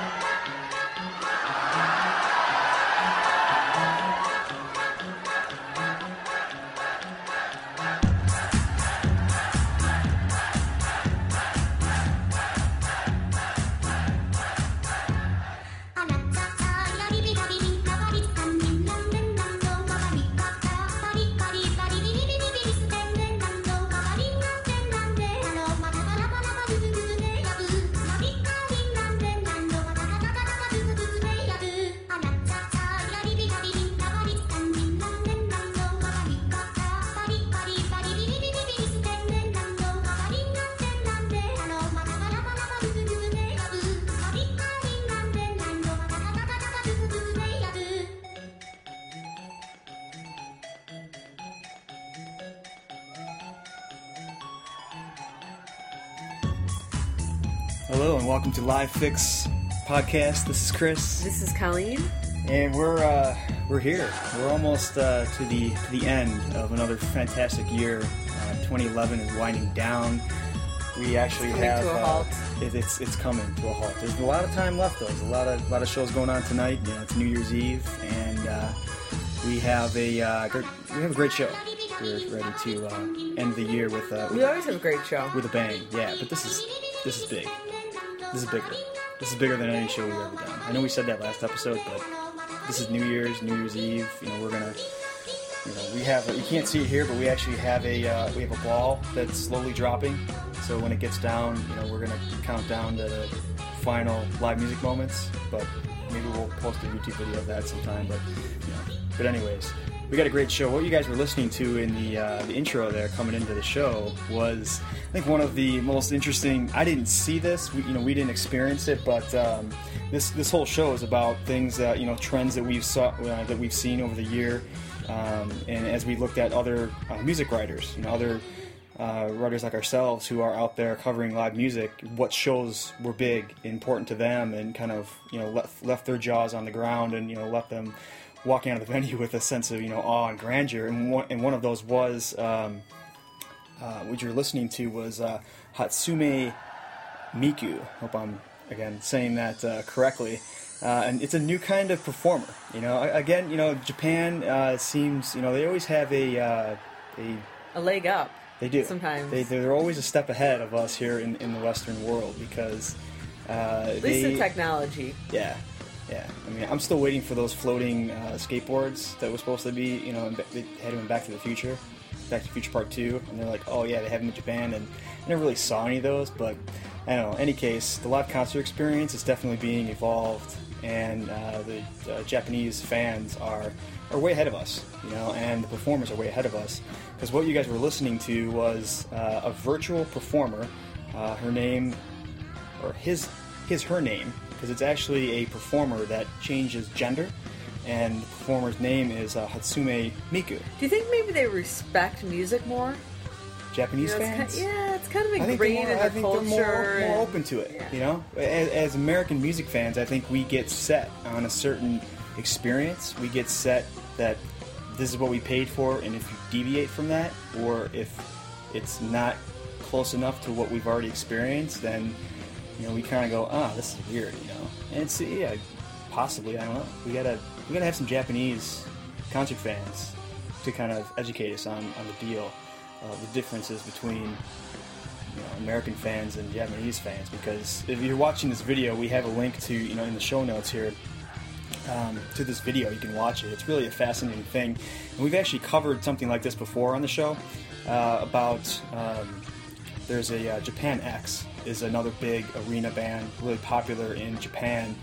Hello and welcome to Live Fix podcast. This is Chris, This is Colleen. and we're uh, we're here. We're almost uh, to the to the end of another fantastic year. Uh, 2011 is winding down. We actually coming have to a uh, halt. it, it's it's coming to a halt. There's a lot of time left though. There's a lot of lot of shows going on tonight. You know, it's New Year's Eve, and uh, we have a uh, great, we have a great show. We're ready to uh, end the year with uh, We always have a great show. with a bang. Yeah, but this is this is big. This is bigger. This is bigger than any show we've ever done. I know we said that last episode, but this is New Year's, New Year's Eve. You know, we're gonna, you know, we have. A, you can't see it here, but we actually have a uh, we have a ball that's slowly dropping. So when it gets down, you know, we're gonna count down to the final live music moments. But maybe we'll post a YouTube video of that sometime. But you know, but anyways, we got a great show. What you guys were listening to in the uh, the intro there, coming into the show, was I think one of the most interesting. I didn't see this, we, you know, we didn't experience it, but um, this this whole show is about things that you know, trends that we've saw uh, that we've seen over the year, um, and as we looked at other uh, music writers, you know, other. Uh, writers like ourselves who are out there covering live music, what shows were big, important to them, and kind of you know left, left their jaws on the ground and you know let them walking out of the venue with a sense of you know awe and grandeur. And one, and one of those was um, uh, what you're listening to was uh, Hatsune Miku. Hope I'm again saying that uh, correctly. Uh, and it's a new kind of performer. You know, again, you know, Japan uh, seems you know they always have a uh, a A leg up. they do Sometimes. they they're always a step ahead of us here in, in the Western world because uh, At least they, the technology. yeah, yeah. I mean, I'm still waiting for those floating uh, skateboards that were supposed to be, you know, they had them in Back to the Future, Back to the Future Part Two, and they're like, oh yeah, they have them in Japan, and I never really saw any of those. But I don't know. In any case, the live concert experience is definitely being evolved, and uh, the uh, Japanese fans are are way ahead of us, you know, and the performers are way ahead of us. Because what you guys were listening to was uh, a virtual performer. Uh, her name or his his her name because it's actually a performer that changes gender and the performer's name is uh, Hatsune Miku. Do you think maybe they respect music more? Japanese You know, fans? kind, yeah, it's kind of I ingrained in I their think culture. they're more, more open to it. Yeah. You know, as, as American music fans, I think we get set on a certain experience. We get set that this is what we paid for, and if you deviate from that, or if it's not close enough to what we've already experienced, then you know we kind of go, ah, this is weird. You know, and it's yeah, possibly I don't know. We gotta we gotta have some Japanese concert fans to kind of educate us on on the deal, uh, the differences between you know, American fans and Japanese fans because if you're watching this video, we have a link to you know in the show notes here um, to this video. You can watch it. It's really a fascinating thing, and we've actually covered something like this before on the show uh, about. Um, there's a uh, Japan X is another big arena band, really popular in Japan,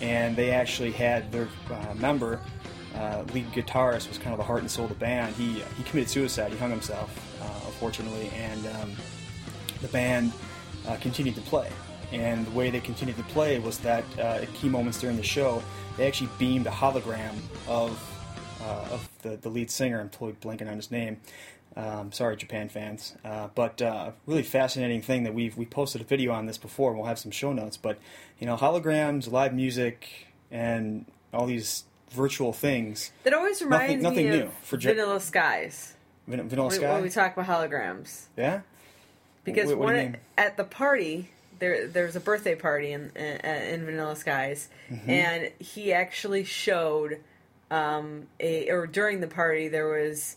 and they actually had their uh, member, uh, lead guitarist, was kind of the heart and soul of the band. He he committed suicide. He hung himself, uh, unfortunately, and um, the band uh, continued to play. And the way they continued to play was that uh, at key moments during the show, they actually beamed a hologram of uh, of the, the lead singer. I'm totally blanking on his name. Um, sorry, Japan fans. Uh, but uh, really fascinating thing that we've we posted a video on this before. and We'll have some show notes. But you know, holograms, live music, and all these virtual things. That always reminds nothing me new of for Ja- Vanilla Skies. Van- Vanilla Sky. when we talk about holograms. yeah. Because What- what do you one at the party there there was a birthday party in in, in Vanilla Skies, Mm-hmm. and he actually showed um, a or during the party there was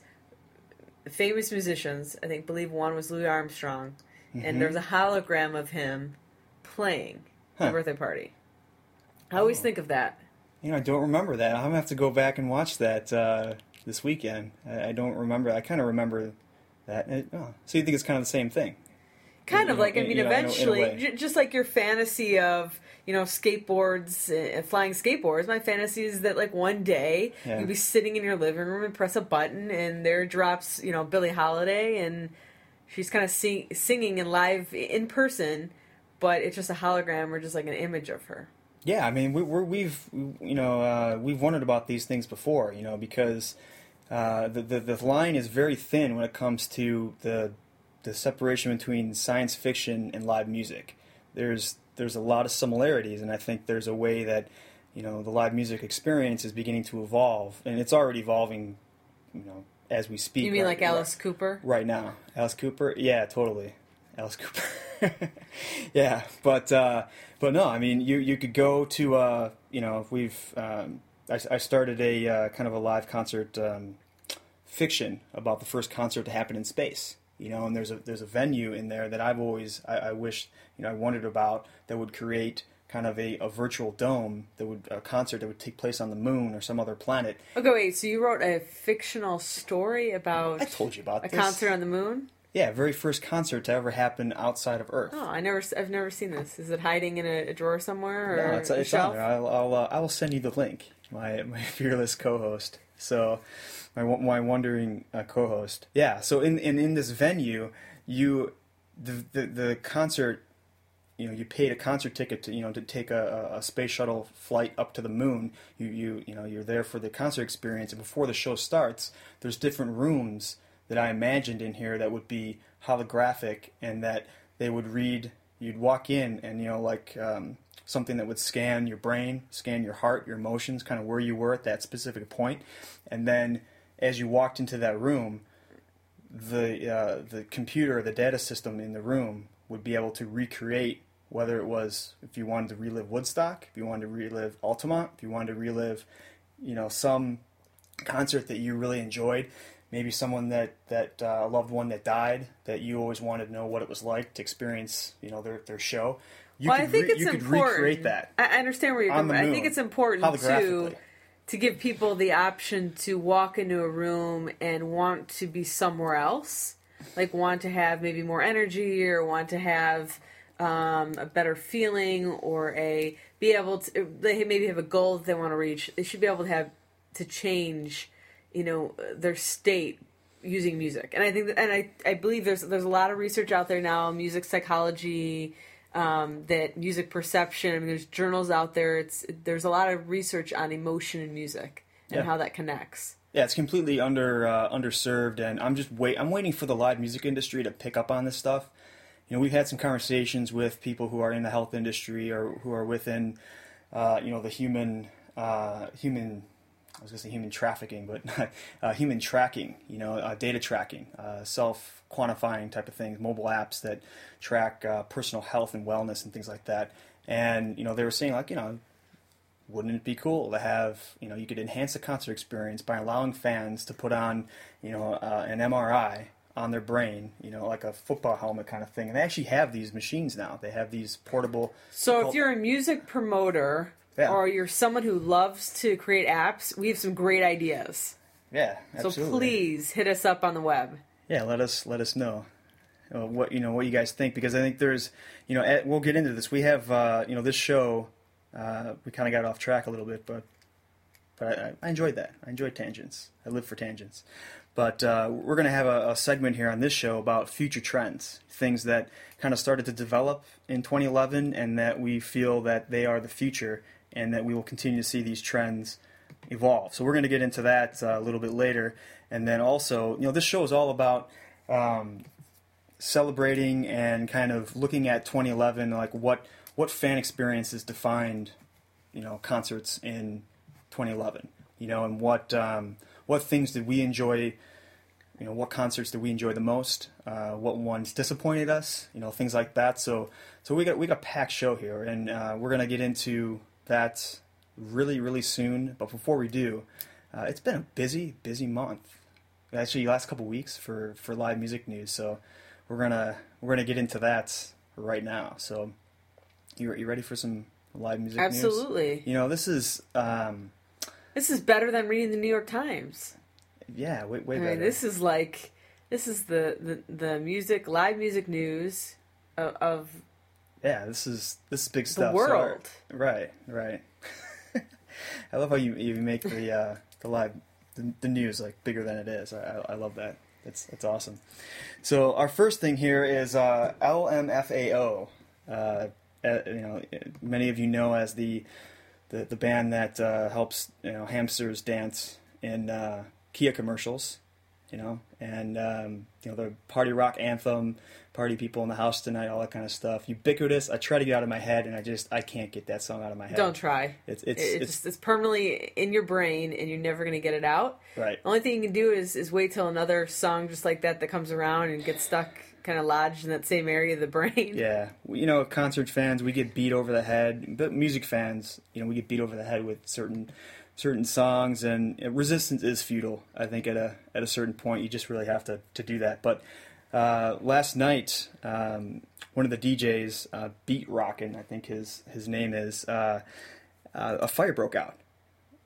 famous musicians. I think believe one was Louis Armstrong, and there was a hologram of him playing Mm-hmm. Huh. the birthday party. I always Oh. think of that. You know, I don't remember that. I'm gonna have to go back and watch that uh, this weekend. I, I don't remember. I kind of remember that. It, oh, so you think it's kind of the same thing? Kind of like I mean, you know, in a- in eventually, j- just like your fantasy of you know skateboards, uh, flying skateboards. My fantasy is that like one day Yeah. you'll be sitting in your living room and press a button, and there drops you know Billie Holiday, and she's kind of sing- singing in live in person, but it's just a hologram or just like an image of her. Yeah, I mean, we, we're, we've you know uh, we've wondered about these things before, you know, because uh, the, the the line is very thin when it comes to the the separation between science fiction and live music. There's there's a lot of similarities, and I think there's a way that you know the live music experience is beginning to evolve, and it's already evolving, you know, as we speak. You mean right- like Alice Cooper? right now. Alice Cooper, yeah, totally. Alice Cooper, yeah, but uh, but no, I mean, you you could go to uh, you know we've um, I, I started a uh, kind of a live concert um, fiction about the first concert to happen in space. You know, and there's a there's a venue in there that I've always I, I wish you know I wondered about that would create kind of a, a virtual dome that would a concert that would take place on the moon or some other planet. Okay, wait. So you wrote a fictional story about I told you about a this. concert on the moon? Yeah, very first concert to ever happen outside of Earth. Oh, I never, I've never seen this. Is it hiding in a, a drawer somewhere or No, it's, it's on there. I'll I'll, uh, I will send you the link. My my fearless co-host. So my my wondering uh, co-host. Yeah. So in, in in this venue, you the, the the concert. You know, you paid a concert ticket to you know to take a, a- space shuttle flight up to the moon. You you you know you're there for the concert experience, and before the show starts, there's different rooms that I imagined in here that would be holographic and that they would read. You'd walk in and you know like um, something that would scan your brain, scan your heart, your emotions, kind of where you were at that specific point, and then as you walked into that room, the uh, the computer, the data system in the room would be able to recreate whether it was if you wanted to relive Woodstock, if you wanted to relive Altamont, if you wanted to relive, you know, some concert that you really enjoyed, maybe someone that that uh, loved one that died that you always wanted to know what it was like to experience, you know, their their show. You well, could I think re- it's you could important. recreate that. I understand where you're coming. I think it's important to holographically. To give people the option to walk into a room and want to be somewhere else, like want to have maybe more energy or want to have um, a better feeling or a be able to they maybe have a goal that they want to reach. They should be able to have to change, you know, their state using music. And I think that, and I I believe there's there's a lot of research out there now, music psychology um, that music perception. I mean, there's journals out there. It's there's a lot of research on emotion in music and Yeah. how that connects. Yeah, it's completely under uh, underserved, and I'm just wait. I'm waiting for the live music industry to pick up on this stuff. You know, we've had some conversations with people who are in the health industry or who are within, uh, you know, the human uh, human. I was going to say human trafficking, but uh, human tracking. You know, uh, data tracking, uh, self quantifying type of things, mobile apps that track uh, personal health and wellness and things like that. And you know, they were saying like, you know, wouldn't it be cool to have you know you could enhance the concert experience by allowing fans to put on you know uh, an MRI on their brain you know like a football helmet kind of thing and they actually have these machines now they have these portable So if you're a music promoter Yeah. or you're someone who loves to create apps, we have some great ideas. yeah absolutely. So please hit us up on the web. Yeah let us let us know uh, what you know what you guys think because I think there's you know at, we'll get into this. We have uh, you know this show uh, we kind of got off track a little bit but but I, I enjoyed that. I enjoyed tangents. I live for tangents. But uh, we're going to have a, a segment here on this show about future trends things that kind of started to develop in 2011 and that we feel that they are the future and that we will continue to see these trends evolve so we're going to get into that uh, a little bit later and then also you know this show is all about um, celebrating and kind of looking at 2011, like what what fan experiences defined, you know, concerts in 2011, you know, and what um, what things did we enjoy you know, what concerts did we enjoy the most? Uh, what ones disappointed us? You know, things like that. So, so we got we got a packed show here, and uh, we're gonna get into that really really soon. But before we do, uh, it's been a busy busy month. Actually, last couple weeks for for live music news. So, we're gonna we're gonna get into that right now. So, you you ready for some live music news? Absolutely. You know, this is um, This is better than reading the New York Times. yeah, way, way I better. mean, this is like this is the the, the music live music news of, of Yeah, this is this is big the stuff. So, world. right, right. I love how you you make the uh, the live the, the news like bigger than it is. I, I, love that. That's that's awesome. So our first thing here is uh, LMFAO. Uh, uh, you know, many of you know as the the, the band that uh, helps you know hamsters dance in uh, Kia commercials. You know, and um, you know the party rock anthem, party people in the house tonight, all that kind of stuff. Ubiquitous. I try to get out of my head, and I just I can't get that song out of my head. Don't try. It's it's, it's, it's it's permanently in your brain, and you're never gonna get it out. right. The only thing you can do is is wait till another song just like that that comes around and gets stuck, kind of lodged in that same area of the brain. Yeah, you know, concert fans, we get beat over the head. But music fans, you know, we get beat over the head with certain certain songs, and resistance is futile. I think at a at a certain point, you just really have to to do that. But uh, last night, um, one of the DJs, uh, Beat Rockin', I think his his name is, uh, uh, a fire broke out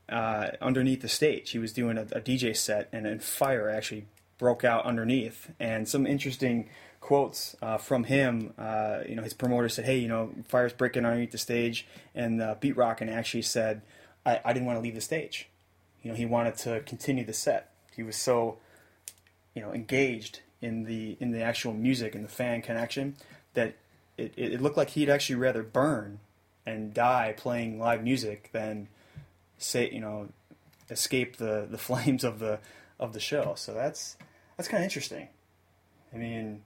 uh, underneath the stage. He was doing a, a DJ set, and a fire actually broke out underneath. And some interesting quotes uh, from him. You know, his promoter said, "Hey, you know, fire's breaking underneath the stage," and Beat Rockin' actually said, I, "I didn't want to leave the stage. You know, he wanted to continue the set. He was so, you know, engaged in the in the actual music and the fan connection that." It, it looked like he'd actually rather burn and die playing live music than say you know escape the the flames of the of the show. So that's that's kind of interesting. I mean,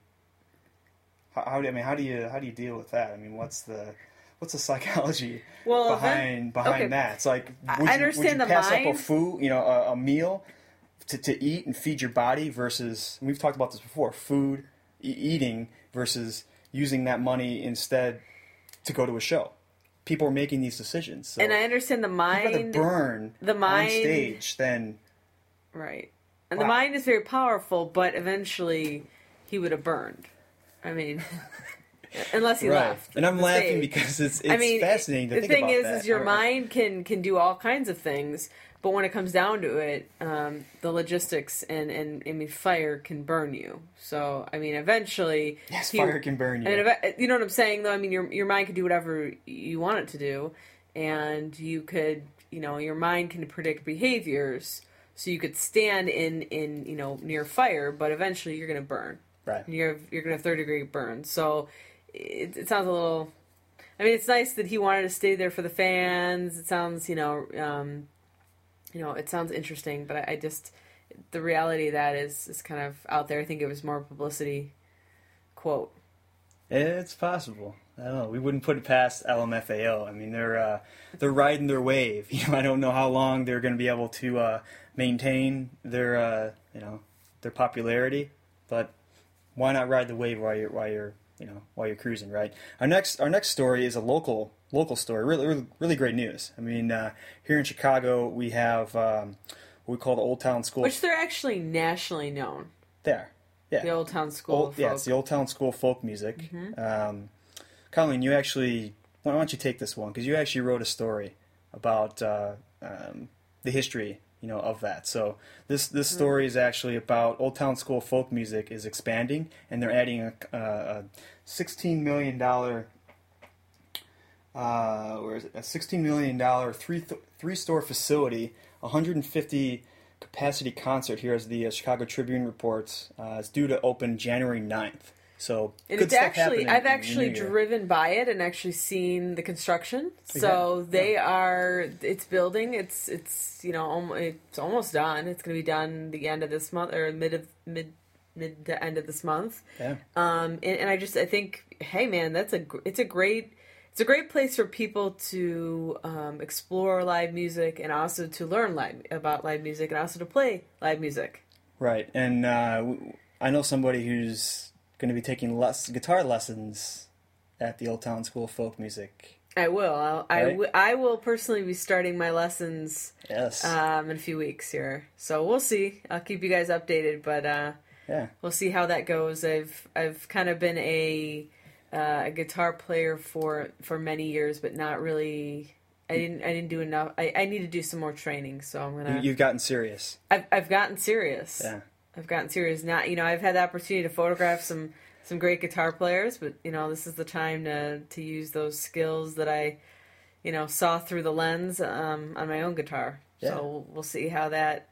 how, how do I mean how do you how do you deal with that? I mean, what's the what's the psychology Well, behind behind okay. that? It's like I would you, understand would the you pass up a food, you know, a, a meal to, to eat and feed your body versus we've talked about this before, food, e- eating versus using that money instead to go to a show. People are making these decisions. So And I understand the mind, burn the on mind- stage than right? And the mind is very powerful, but eventually he would have burned. I mean, unless he left. And I'm laughing because it's it's I mean, fascinating to the think thing is, that. is your mind can can do all kinds of things, but when it comes down to it, um, the logistics and and I mean, fire can burn you. So I mean, eventually, Yes, he- fire can burn you. Mean, you know what I'm saying, though. I mean, your your mind can do whatever you want it to do, and you could, you know, your mind can predict behaviors. So you could stand in in you know near fire, but eventually you're going to burn. right. You're you're going to have third degree burn. So it, it sounds a little. I mean, it's nice that he wanted to stay there for the fans. It sounds, you know, um, you know, it sounds interesting, but I, I just the reality that is is kind of out there. I think it was more publicity quote. It's possible. I don't know. We wouldn't put it past LMFAO. I mean, they're uh, they're riding their wave. You know, I don't know how long they're going to be able to uh, maintain their uh, you know their popularity, but why not ride the wave while you're while you're you know while you're cruising, right? Our next our next story is a local local story. Really really, really great news. I mean, uh, here in Chicago we have um, what we call the Old Town School. Which they're actually nationally known. there, yeah, The Old Town School. Old, yeah, it's the Old Town School folk music. Um, Colleen, you actually why don't you take this one because you actually wrote a story about uh, um, the history, you know, of that. So this this story is actually about Old Town School folk music is expanding, and they're adding a, a, sixteen million dollar. Uh, where is it? A sixteen million dollar three th- three store facility, 150 capacity concert here, as the uh, Chicago Tribune reports, uh, is due to open January 9th. So it's actually I've actually driven by it and actually seen the construction. So Yeah. they are it's building. It's it's you know it's almost done. It's going to be done the end of this month or mid of mid mid to end of this month. Yeah. Um, and, and I just I think hey man that's a it's a great it's a great place for people to um, explore live music and also to learn live about live music and also to play live music. Right, and uh, I know somebody who's going to be taking less guitar lessons at the Old Town School of Folk Music. I will. I'll, I Right. w- I will personally be starting my lessons Yes. um, in a few weeks here. So we'll see. I'll keep you guys updated, but uh, yeah. we'll see how that goes. I've I've kind of been a uh, a guitar player for for many years, but not really. I didn't I didn't do enough. I, I need to do some more training, so I'm gonna. You've gotten serious. I've I've gotten serious. Yeah. I've gotten serious. Not you know I've had the opportunity to photograph some some great guitar players, but you know this is the time to to use those skills that I you know saw through the lens um, on my own guitar. Yeah. So we'll, we'll see how that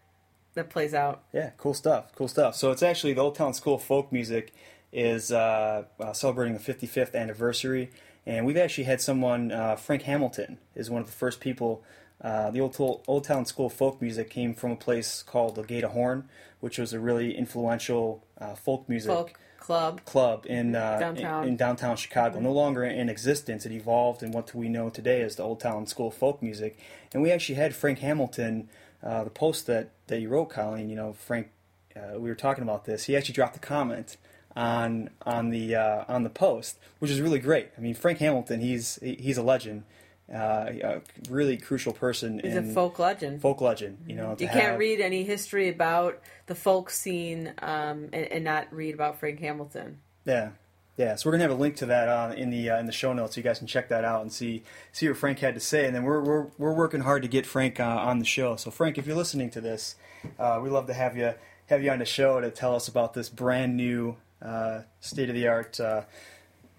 that plays out. Yeah, cool stuff. Cool stuff. So it's actually the Old Town School of Folk Music is uh, uh, celebrating the 55th anniversary, and we've actually had someone. Uh, Frank Hamilton is one of the first people. Uh, the Old, Old Town School of Folk Music came from a place called the Gate of Horn, which was a really influential uh, folk music Folk club. club in uh, Downtown. In, in downtown Chicago. No longer in existence. It evolved in what we know today as the Old Town School of Folk Music. And we actually had Frank Hamilton, uh, the post that, that you wrote, Colleen. You know, Frank, uh, we were talking about this. He actually dropped a comment on on the uh, on the post, which is really great. I mean, Frank Hamilton, he's he's a legend, uh, a really crucial person He's a folk legend. folk legend. You know, you can't have- read any history about the folk scene um, and, and not read about Frank Hamilton. Yeah, yeah. So we're gonna have a link to that uh, in the uh, in the show notes, so you guys can check that out and see see what Frank had to say. And then we're we're we're working hard to get Frank uh, on the show. So Frank, if you're listening to this, uh, we'd love to have you have you on the show to tell us about this brand new uh, state of the art uh,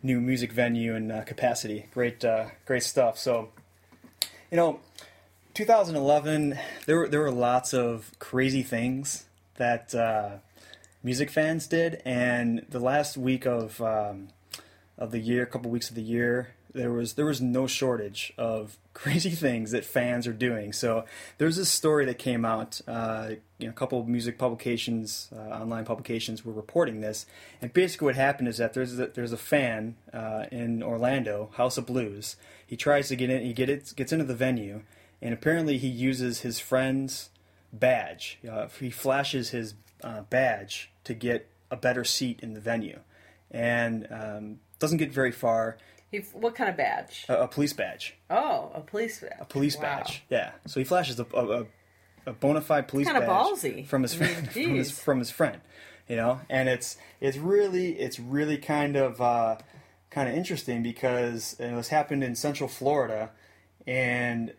new music venue and uh, capacity. Great uh, great stuff. So you know. 2011, there were there were lots of crazy things that uh, music fans did, and the last week of um, of the year, a couple weeks of the year, there was there was no shortage of crazy things that fans are doing. So there's this story that came out. Uh, you know, a couple of music publications, uh, online publications, were reporting this, and basically what happened is that there's a, there's a fan uh, in Orlando, House of Blues. He tries to get in, he get it, gets into the venue, and apparently he uses his friend's badge. Uh, he flashes his uh, badge to get a better seat in the venue, and um, doesn't get very far. He, what kind of badge? A, a police badge, oh, a police badge. a police Wow. badge. Yeah. So he flashes a, a, a bona fide police Kinda badge ballsy. from his friend, from his from his friend. You know, and it's it's really it's really kind of uh, kind of interesting because it was happened in Central Florida, and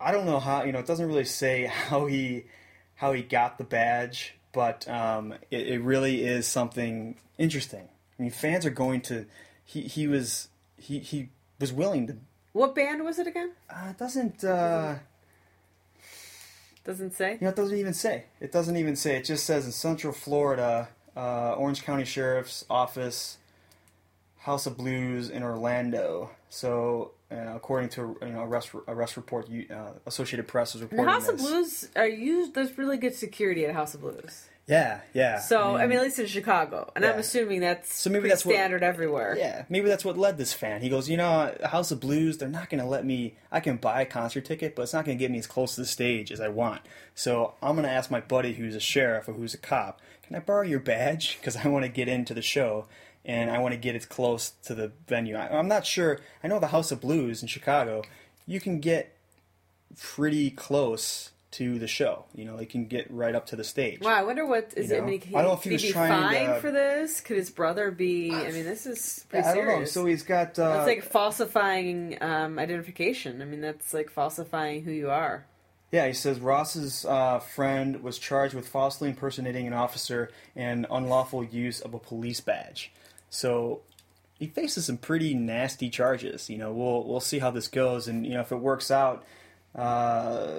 I don't know how you know it doesn't really say how he how he got the badge, but um, it, it really is something interesting. I mean, fans are going to he he was he he was willing to. What band was it again? Uh, it doesn't uh, Doesn't say. you know it doesn't even say it doesn't even say it just says in Central Florida, uh, Orange County Sheriff's Office, House of Blues in Orlando. So. Uh, according to you know arrest arrest report, you, uh, Associated Press is reporting House of. Blues are used. There's really good security at House of Blues. Yeah, yeah. So I mean, at least in Chicago, and I'm assuming that's So maybe that's what- standard everywhere. Yeah, maybe that's what led this fan. He goes, you know, House of Blues, they're not going to let me. I can buy a concert ticket, but it's not going to get me as close to the stage as I want. So I'm going to ask my buddy who's a sheriff or who's a cop, can I borrow your badge? Because I want to get into the show and I want to get as close to the venue. I, I'm not sure. I know the House of Blues in Chicago, you can get pretty close to the show. You know, you can get right up to the stage. Wow, I wonder what is You it? I mean, I don't know if he was be trying fined to- for this? Could his brother be? I mean, this is pretty I don't know. So he's got. Uh, that's like falsifying um, identification. I mean, that's like falsifying who you are. Yeah, he says Ross's uh, friend was charged with falsely impersonating an officer and unlawful use of a police badge. So he faces some pretty nasty charges. You know, we'll we'll see how this goes, and you know if it works out. Uh,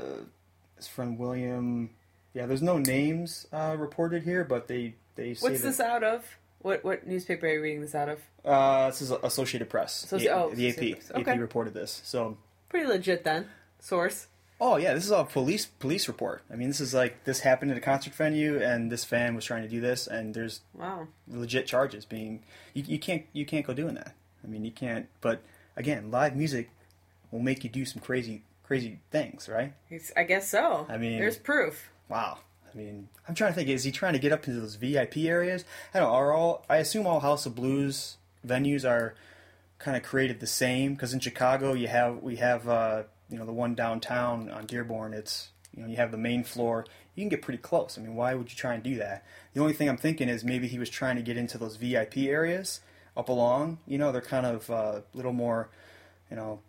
his friend William. Yeah, there's no names uh, reported here, but they they say What's that, this out of? What what newspaper are you reading this out of? Uh, this is Associated Press. Associ- the, oh, the AP. Press. AP Okay. reported this. So Pretty legit then. Source. Oh yeah, this is a police police report. I mean, this is like this happened at a concert venue, and this fan was trying to do this, and there's Wow. legit charges being. You, you can't you can't go doing that. I mean, you can't. But again, live music will make you do some crazy crazy things, right? It's, I guess so. I mean- there's proof. Wow, I mean, I'm trying to think. Is he trying to get up into those VIP areas? I don't. know. Are all? I assume all House of Blues venues are kind of created the same because in Chicago you have we have uh, you know the one downtown on Dearborn. It's you know you have the main floor. You can get pretty close. I mean, why would you try and do that? The only thing I'm thinking is maybe he was trying to get into those VIP areas up along. You know, they're kind of a uh, little more, you know.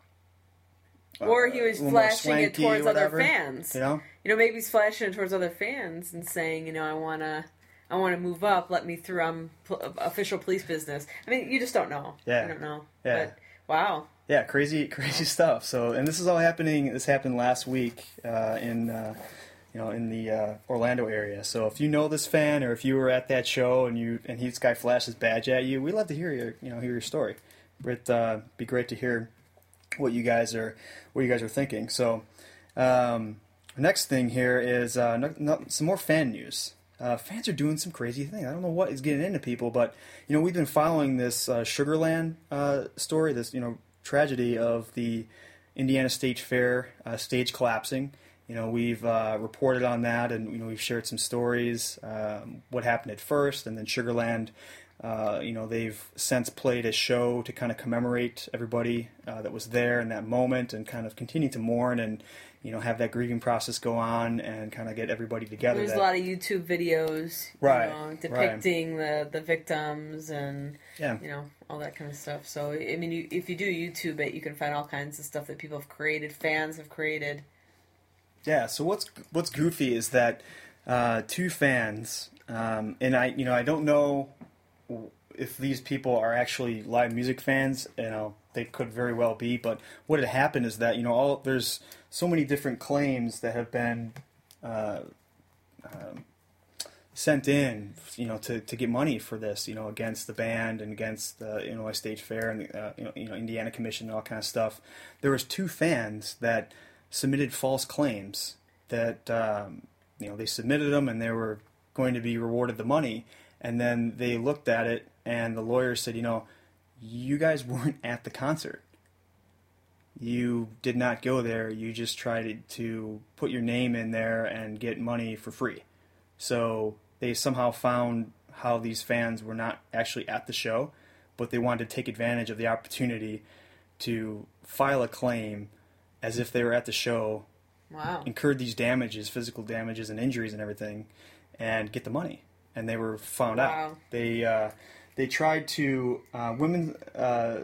Or he uh, was a little more flashing it towards other fans. You know. You know, maybe he's flashing it towards other fans and saying, you know, I wanna, I wanna move up. Let me through. I'm pl- official police business. I mean, you just don't know. Yeah. I don't know. Yeah. But wow. Yeah, crazy, crazy stuff. So, and this is all happening. This happened last week uh, in, uh, you know, in the uh, Orlando area. So, if you know this fan, or if you were at that show and you and he this guy flashed his badge at you, we'd love to hear your, you know, hear your story. It'd uh, be great to hear what you guys are, what you guys are thinking. So, um, next thing here is uh, no, no, some more fan news. Uh, fans are doing some crazy things. I don't know what is getting into people, but you know we've been following this uh, Sugarland uh, story, this you know tragedy of the Indiana State Fair uh, stage collapsing. You know we've uh, reported on that, and you know we've shared some stories, um, what happened at first, and then Sugarland. Uh, you know they've since played a show to kind of commemorate everybody uh, that was there in that moment, and kind of continue to mourn and you know have that grieving process go on and kind of get everybody together. There's that- a lot of YouTube videos, you Right, know, right. depicting the the victims and yeah. you know all that kind of stuff. So I mean, you, if you do YouTube it, you can find all kinds of stuff that people have created, fans have created. Yeah. So what's what's goofy is that uh, two fans, um, and I, you know, I don't know if these people are actually live music fans. You know, they could very well be. But what had happened is that you know, all there's so many different claims that have been. Uh, um, sent in, you know, to, to get money for this, you know, against the band and against the Illinois State Fair and uh, you, know, you know Indiana Commission and all kind of stuff. There was two fans that submitted false claims that um, you know they submitted them and they were going to be rewarded the money, and then they looked at it and the lawyer said, you know, you guys weren't at the concert. You did not go there. You just tried to put your name in there and get money for free. So they somehow found how these fans were not actually at the show, but they wanted to take advantage of the opportunity to file a claim as if they were at the show, Wow. incurred these damages, physical damages and injuries and everything, and get the money. And they were found Wow. out. They uh, they tried to uh, women. Uh,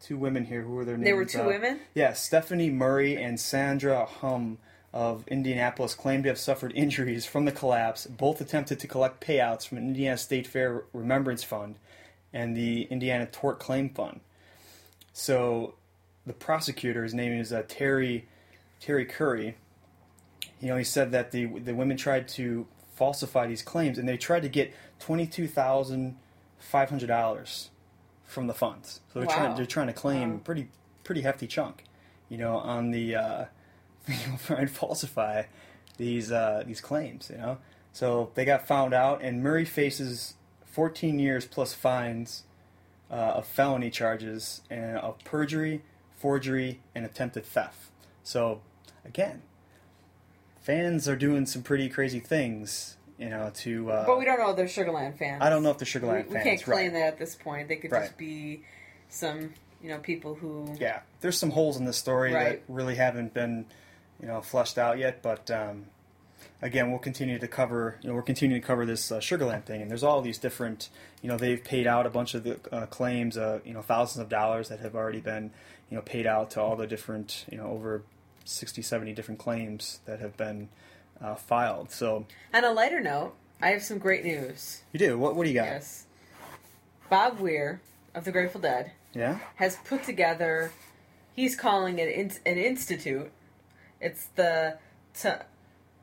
two women here. Who were their names? They were two Uh, women. yeah, Stephanie Murray and Sandra Hum of Indianapolis claimed to have suffered injuries from the collapse. Both attempted to collect payouts from an Indiana State Fair Remembrance Fund and the Indiana Tort Claim Fund. So the prosecutor, his name is uh, Terry Terry Curry. You know, he said that the the women tried to falsify these claims, and they tried to get twenty two thousand five hundred dollars from the funds. So they're Wow. trying they're trying to claim Wow. pretty pretty hefty chunk. You know, on the uh, trying to falsify these uh, these claims. You know, so they got found out, and Murray faces fourteen years plus fines uh, of felony charges and of perjury, forgery, and attempted theft. So again, fans are doing some pretty crazy things. You know, to uh, But we don't know if they're Sugarland fans. I don't know if they're Sugarland we, fans. We can't claim right. that at this point. They could Right. just be some, you know, people who. yeah, there's some holes in the story Right. that really haven't been, you know, flushed out yet. But um, again, we'll continue to cover. You know, we're continuing to cover this uh, Sugarland thing, and there's all these different. You know, they've paid out a bunch of the uh, claims. Uh, you know, thousands of dollars that have already been, you know, paid out to all the different. You know, over 60, 70 different claims that have been uh, filed. So On a lighter note, I have some great news. you do. What What do you got? Yes. Bob Weir of the Grateful Dead Yeah. has put together, he's calling it in, an institute. It's the T-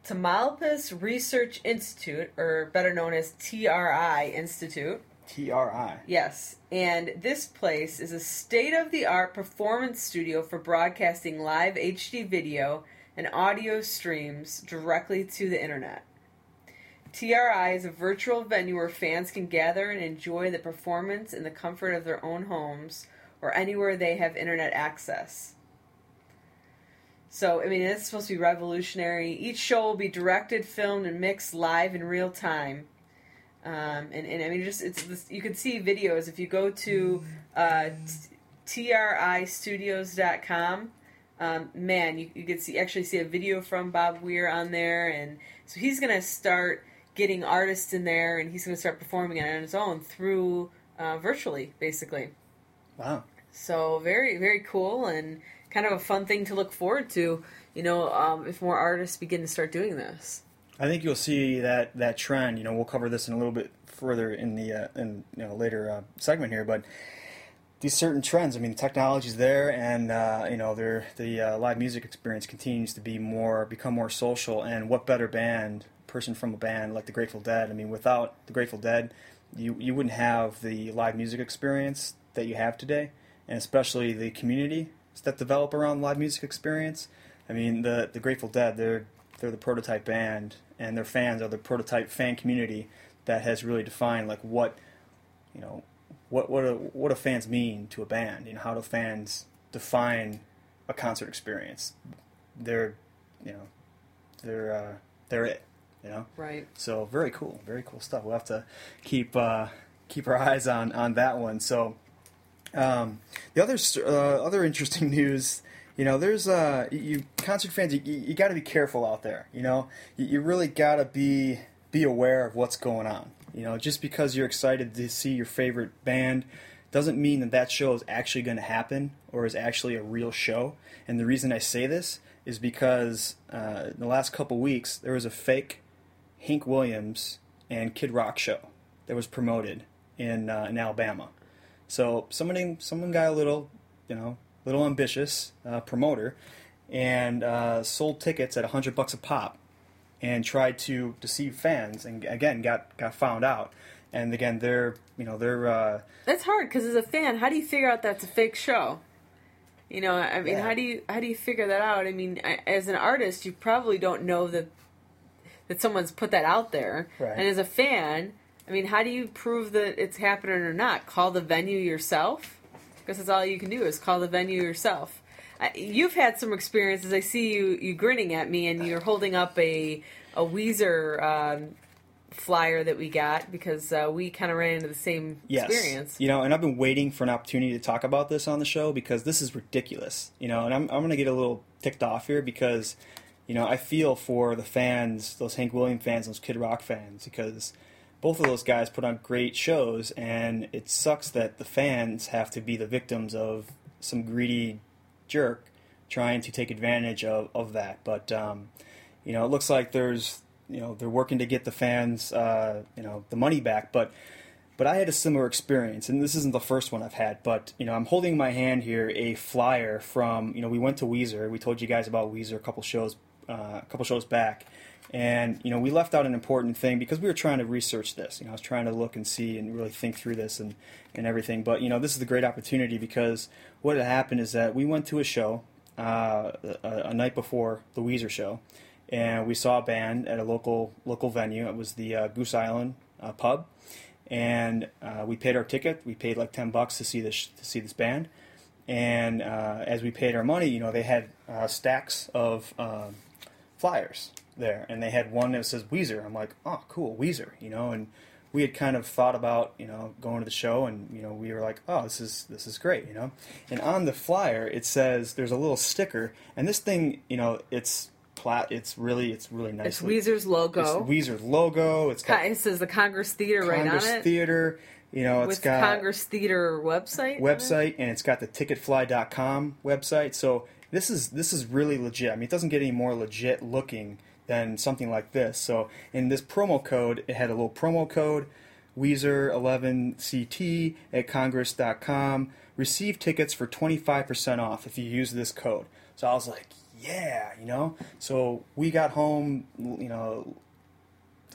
Tamalpais Research Institute, or better known as TRI Institute. T R I. Yes, and this place is a state of the art performance studio for broadcasting live HD video and audio streams directly to the internet. TRI is a virtual venue where fans can gather and enjoy the performance in the comfort of their own homes or anywhere they have internet access. So, I mean, it's supposed to be revolutionary. Each show will be directed, filmed, and mixed live in real time. Um, and, and I mean, just it's this, you can see videos if you go to uh, tristudios.com. Um, man, you, you can see actually see a video from Bob Weir on there, and so he's gonna start getting artists in there, and he's gonna start performing it on his own through uh, virtually, basically. Wow. So very very cool and kind of a fun thing to look forward to. You know, um, if more artists begin to start doing this. I think you'll see that that trend. You know, we'll cover this in a little bit further in the uh, in you know later uh, segment here, but these certain trends. I mean, technology's there, and uh, you know, the uh, live music experience continues to be more become more social. And what better band, person from a band like the Grateful Dead? I mean, without the Grateful Dead, you you wouldn't have the live music experience that you have today, and especially the community that develop around live music experience. I mean, the the Grateful Dead, they're they're the prototype band, and their fans are the prototype fan community that has really defined like what you know what what do, what do fans mean to a band? You know, how do fans define a concert experience? They're, you know, they're uh, they're it. You know, right? So very cool, very cool stuff. We'll have to keep uh, keep our eyes on on that one. So um, the other uh, other interesting news. You know, there's uh, you concert fans. You, you got to be careful out there. You know, you, you really got to be be aware of what's going on. You know, just because you're excited to see your favorite band doesn't mean that that show is actually going to happen or is actually a real show. And the reason I say this is because uh, in the last couple weeks there was a fake Hank Williams and Kid Rock show that was promoted in uh, in Alabama. So somebody someone got a little, you know, little ambitious uh, promoter and uh, sold tickets at hundred bucks a pop and tried to deceive fans, and again got got found out. And again, they're you know they're uh, that's hard because as a fan, how do you figure out that's a fake show? You know, I mean, Yeah. how do you how do you figure that out? I mean, as an artist, you probably don't know that that someone's put that out there, Right. and as a fan, I mean, how do you prove that it's happening or not? Call the venue yourself, because that's all you can do is call the venue yourself. I, you've had some experiences. I see you you grinning at me, and you're holding up a a Weezer um, flyer that we got because uh, we kind of ran into the same yes, experience. you know. And I've been waiting for an opportunity to talk about this on the show because this is ridiculous, you know. And I'm I'm gonna get a little ticked off here because you know I feel for the fans, those Hank Williams fans, those Kid Rock fans, because both of those guys put on great shows, and it sucks that the fans have to be the victims of some greedy jerk trying to take advantage of, of that. But um, you know, it looks like there's you know they're working to get the fans uh, you know the money back, but. But I had a similar experience, and this isn't the first one I've had. But you know, I'm holding in my hand here a flyer from you know we went to Weezer. We told you guys about Weezer a couple shows uh, a couple shows back, and you know we left out an important thing because we were trying to research this. You know, I was trying to look and see and really think through this and and everything. But you know, this is the great opportunity because what had happened is that we went to a show uh, a, a night before the Weezer show, and we saw a band at a local local venue. It was the uh, Goose Island uh, pub, and uh, we paid our ticket. We paid like ten bucks to see this to see this band. And uh, as we paid our money, you know, they had uh, stacks of um, flyers there, and they had one that says Weezer. I'm like, oh, cool, Weezer, you know, and we had kind of thought about, you know, going to the show, and you know, we were like, oh, this is this is great, you know. And on the flyer, it says there's a little sticker, and this thing, you know, it's plat, it's really, it's really nice. It's Weezer's logo. It's Weezer's logo. It's got It says the Congress Theater right Congress on it. Theater. You know, it's with got Congress Theater website. it. website and it's got the ticketfly.com website. So this is this is really legit. I mean, it doesn't get any more legit looking than something like this. So in this promo code, it had a little promo code Weezer 11CT at congress.com. Receive tickets for 25% off if you use this code. So I was like, yeah, you know. So we got home, you know,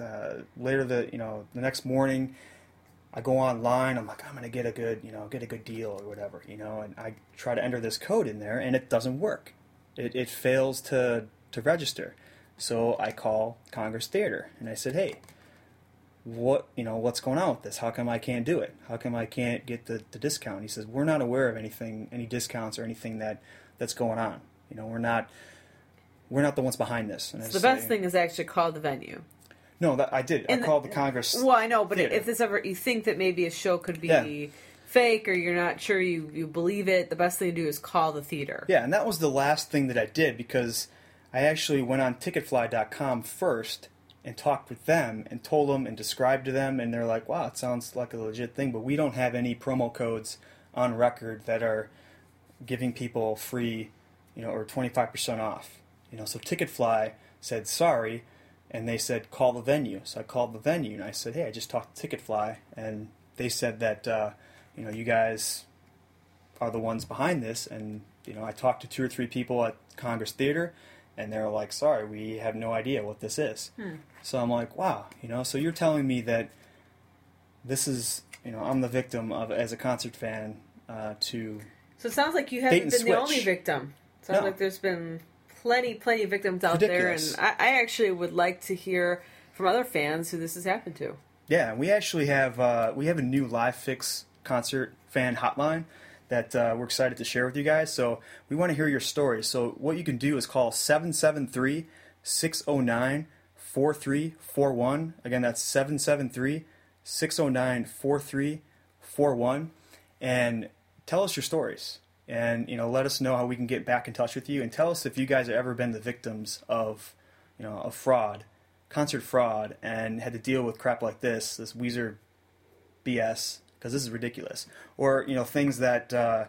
uh, later the you know the next morning. I go online. I'm like, I'm gonna get a good, you know, get a good deal or whatever, you know. And I try to enter this code in there, and it doesn't work. It, it fails to to register. So I call Congress Theater, and I said, Hey, what, you know, what's going on with this? How come I can't do it? How come I can't get the, the discount? He says, We're not aware of anything, any discounts or anything that that's going on. You know, we're not we're not the ones behind this. And I the just best say- thing is actually call the venue. No, that I did. And I called the Congress. Well, I know, but Theater. if this ever you think that maybe a show could be Yeah. fake or you're not sure you, you believe it, the best thing to do is call the theater. Yeah, and that was the last thing that I did because I actually went on ticketfly.com first and talked with them and told them and described to them and they're like, "Wow, it sounds like a legit thing, but we don't have any promo codes on record that are giving people free, you know, or 25% off." You know, so Ticketfly said, "Sorry." And they said, call the venue. So I called the venue and I said, hey, I just talked to Ticketfly. And they said that, uh, you know, you guys are the ones behind this. And, you know, I talked to two or three people at Congress Theater, and they're like, sorry, we have no idea what this is. So I'm like, wow, you know, so you're telling me that this is, you know, I'm the victim of, as a concert fan, uh, to, So it sounds like you haven't been the only switch. victim. Sounds No. like there's been plenty, plenty of victims out Ridiculous. there, and I, I actually would like to hear from other fans who this has happened to. yeah, we actually have, uh, we have a new Live Fix concert fan hotline that uh, we're excited to share with you guys. So we want to hear your stories. So what you can do is call 773 609 4341. Again, that's 773 609 4341. And tell us your stories. And, you know, let us know how we can get back in touch with you. And tell us if you guys have ever been the victims of, you know, of fraud, concert fraud, and had to deal with crap like this, this Weezer BS because this is ridiculous. Or you know things that uh,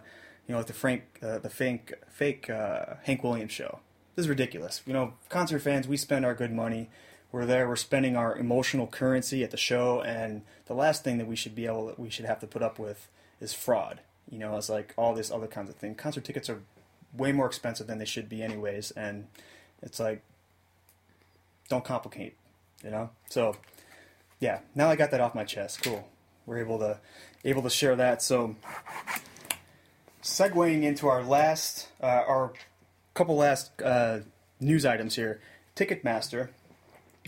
you know like the Frank uh, the fake fake uh, Hank Williams show. This is ridiculous. You know, concert fans, we spend our good money. We're there. We're spending our emotional currency at the show, and the last thing that we should be able we should have to put up with is fraud. You know, it's like all this other kinds of thing. Concert tickets are way more expensive than they should be, anyways, and it's like don't complicate. You know, so yeah, now I got that off my chest. Cool. We're able to able to share that. So, segueing into our last, uh, our couple last uh, news items here. Ticketmaster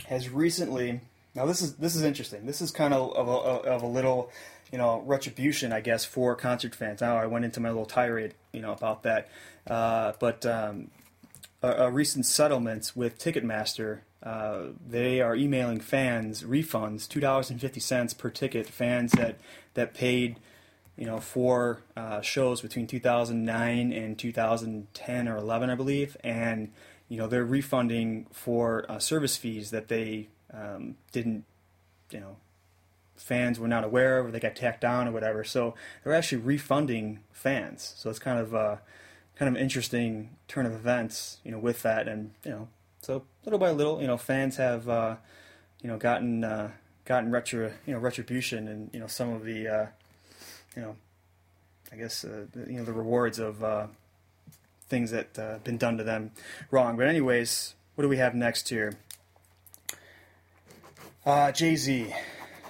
has recently. Now this is this is interesting. This is kind of of a, of a little, you know, retribution, I guess, for concert fans. Now I went into my little tirade, you know, about that. Uh, but um, a, a recent settlement with Ticketmaster. Uh, they are emailing fans refunds, two dollars and fifty cents per ticket. Fans that that paid, you know, for uh, shows between 2009 and 2010 or 11, I believe, and you know they're refunding for uh, service fees that they um, didn't, you know, fans were not aware of, or they got tacked on or whatever. So they're actually refunding fans. So it's kind of uh, kind of interesting turn of events, you know, with that, and you know, so little by little, you know, fans have, uh, you know, gotten uh, gotten retro, you know, retribution, and you know, some of the, uh, you know, I guess, uh, the, you know, the rewards of uh, things that uh, been done to them wrong. But anyways, what do we have next here? Uh, Jay Z,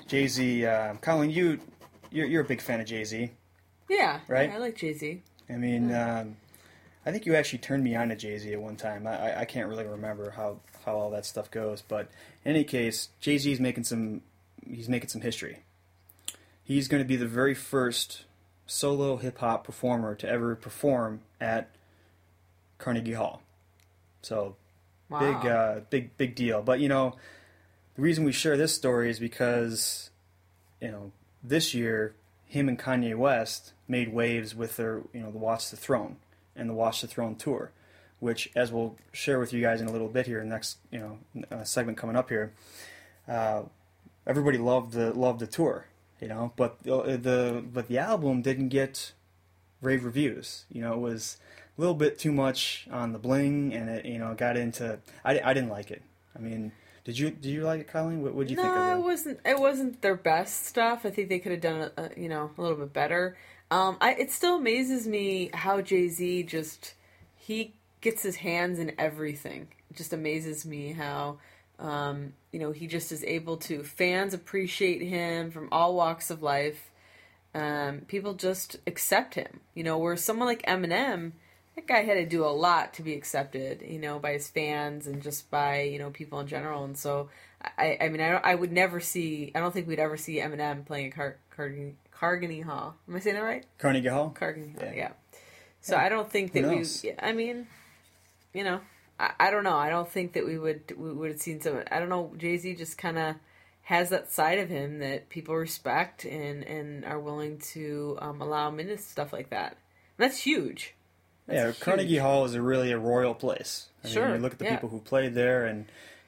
Jay Z, uh, Colin, you, you're, you're a big fan of Jay Z. Yeah, Right? I like Jay Z. I mean, um, I think you actually turned me on to Jay Z at one time. I, I- can't really remember how, how all that stuff goes, but in any case, Jay Z is making some he's making some history. He's going to be the very first solo hip hop performer to ever perform at Carnegie Hall. So Wow. big uh, big big deal. But you know, the reason we share this story is because you know this year him and Kanye West made waves with their you know the Watch the Throne and the Watch the Throne tour, which as we'll share with you guys in a little bit here, in the next you know uh, segment coming up here. Uh, everybody loved the loved the tour, you know, but the, the but the album didn't get rave reviews. You know, it was a little bit too much on the bling, and it you know got into. I, I didn't like it. I mean, did you did you like it, Colleen? What would you no, think of it No, it? wasn't. It wasn't their best stuff. I think they could have done, you know, a little bit better. Um, I, it still amazes me how Jay Z just he gets his hands in everything. It just amazes me how um, you know he just is able to. Fans appreciate him from all walks of life. Um, people just accept him. You know, where someone like Eminem, that guy had to do a lot to be accepted. You know, by his fans and just by you know people in general. And so, I, I mean, I, I would never see. I don't think we'd ever see Eminem playing a Car- Carnegie, Carnegie Hall. Am I saying that right? Carnegie Hall. Carnegie Hall. Yeah. Yeah. So I don't think that we. I mean, you know, I, I don't know. I don't think that we would we would have seen some. I don't know. Jay Z just kind of has that side of him that people respect and and are willing to um, allow him into stuff like that. And that's huge. That's yeah, huge. Carnegie Hall is a really a royal place. I Sure, mean, you look at the yeah. people who played there, and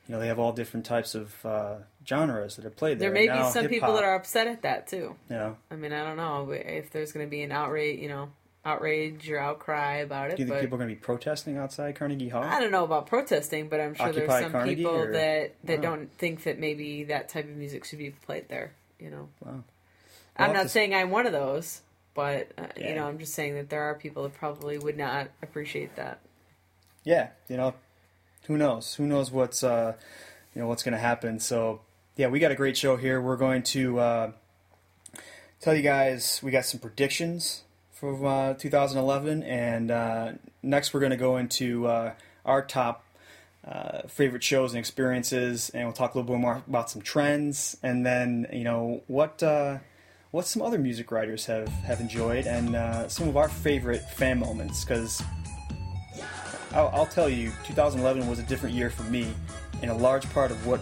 you know they have all different types of uh, genres that are played there. There may be some people hip-hop, that are upset at that too. Know, I mean, I don't know if there's going to be an outrage, you know, outrage or outcry about it. do you think people are going to be protesting outside Carnegie Hall? I don't know about protesting, but I'm sure Occupy there's some Carnegie, people or- that that Wow. don't think that maybe that type of music should be played there. You know, Wow. Well, I'm not saying I'm one of those, but uh, Yeah. you know, I'm just saying that there are people that probably would not appreciate that. yeah, you know, who knows? Who knows what's uh, you know what's going to happen? So yeah, we got a great show here. We're going to uh, tell you guys we got some predictions for uh, 2011, and uh, next we're going to go into uh, our top. Uh, favorite shows and experiences, and we'll talk a little bit more about some trends, and then you know what uh, what some other music writers have have enjoyed, and some of our favorite fan moments. Because I'll, I'll tell you, 2011 was a different year for me, and a large part of what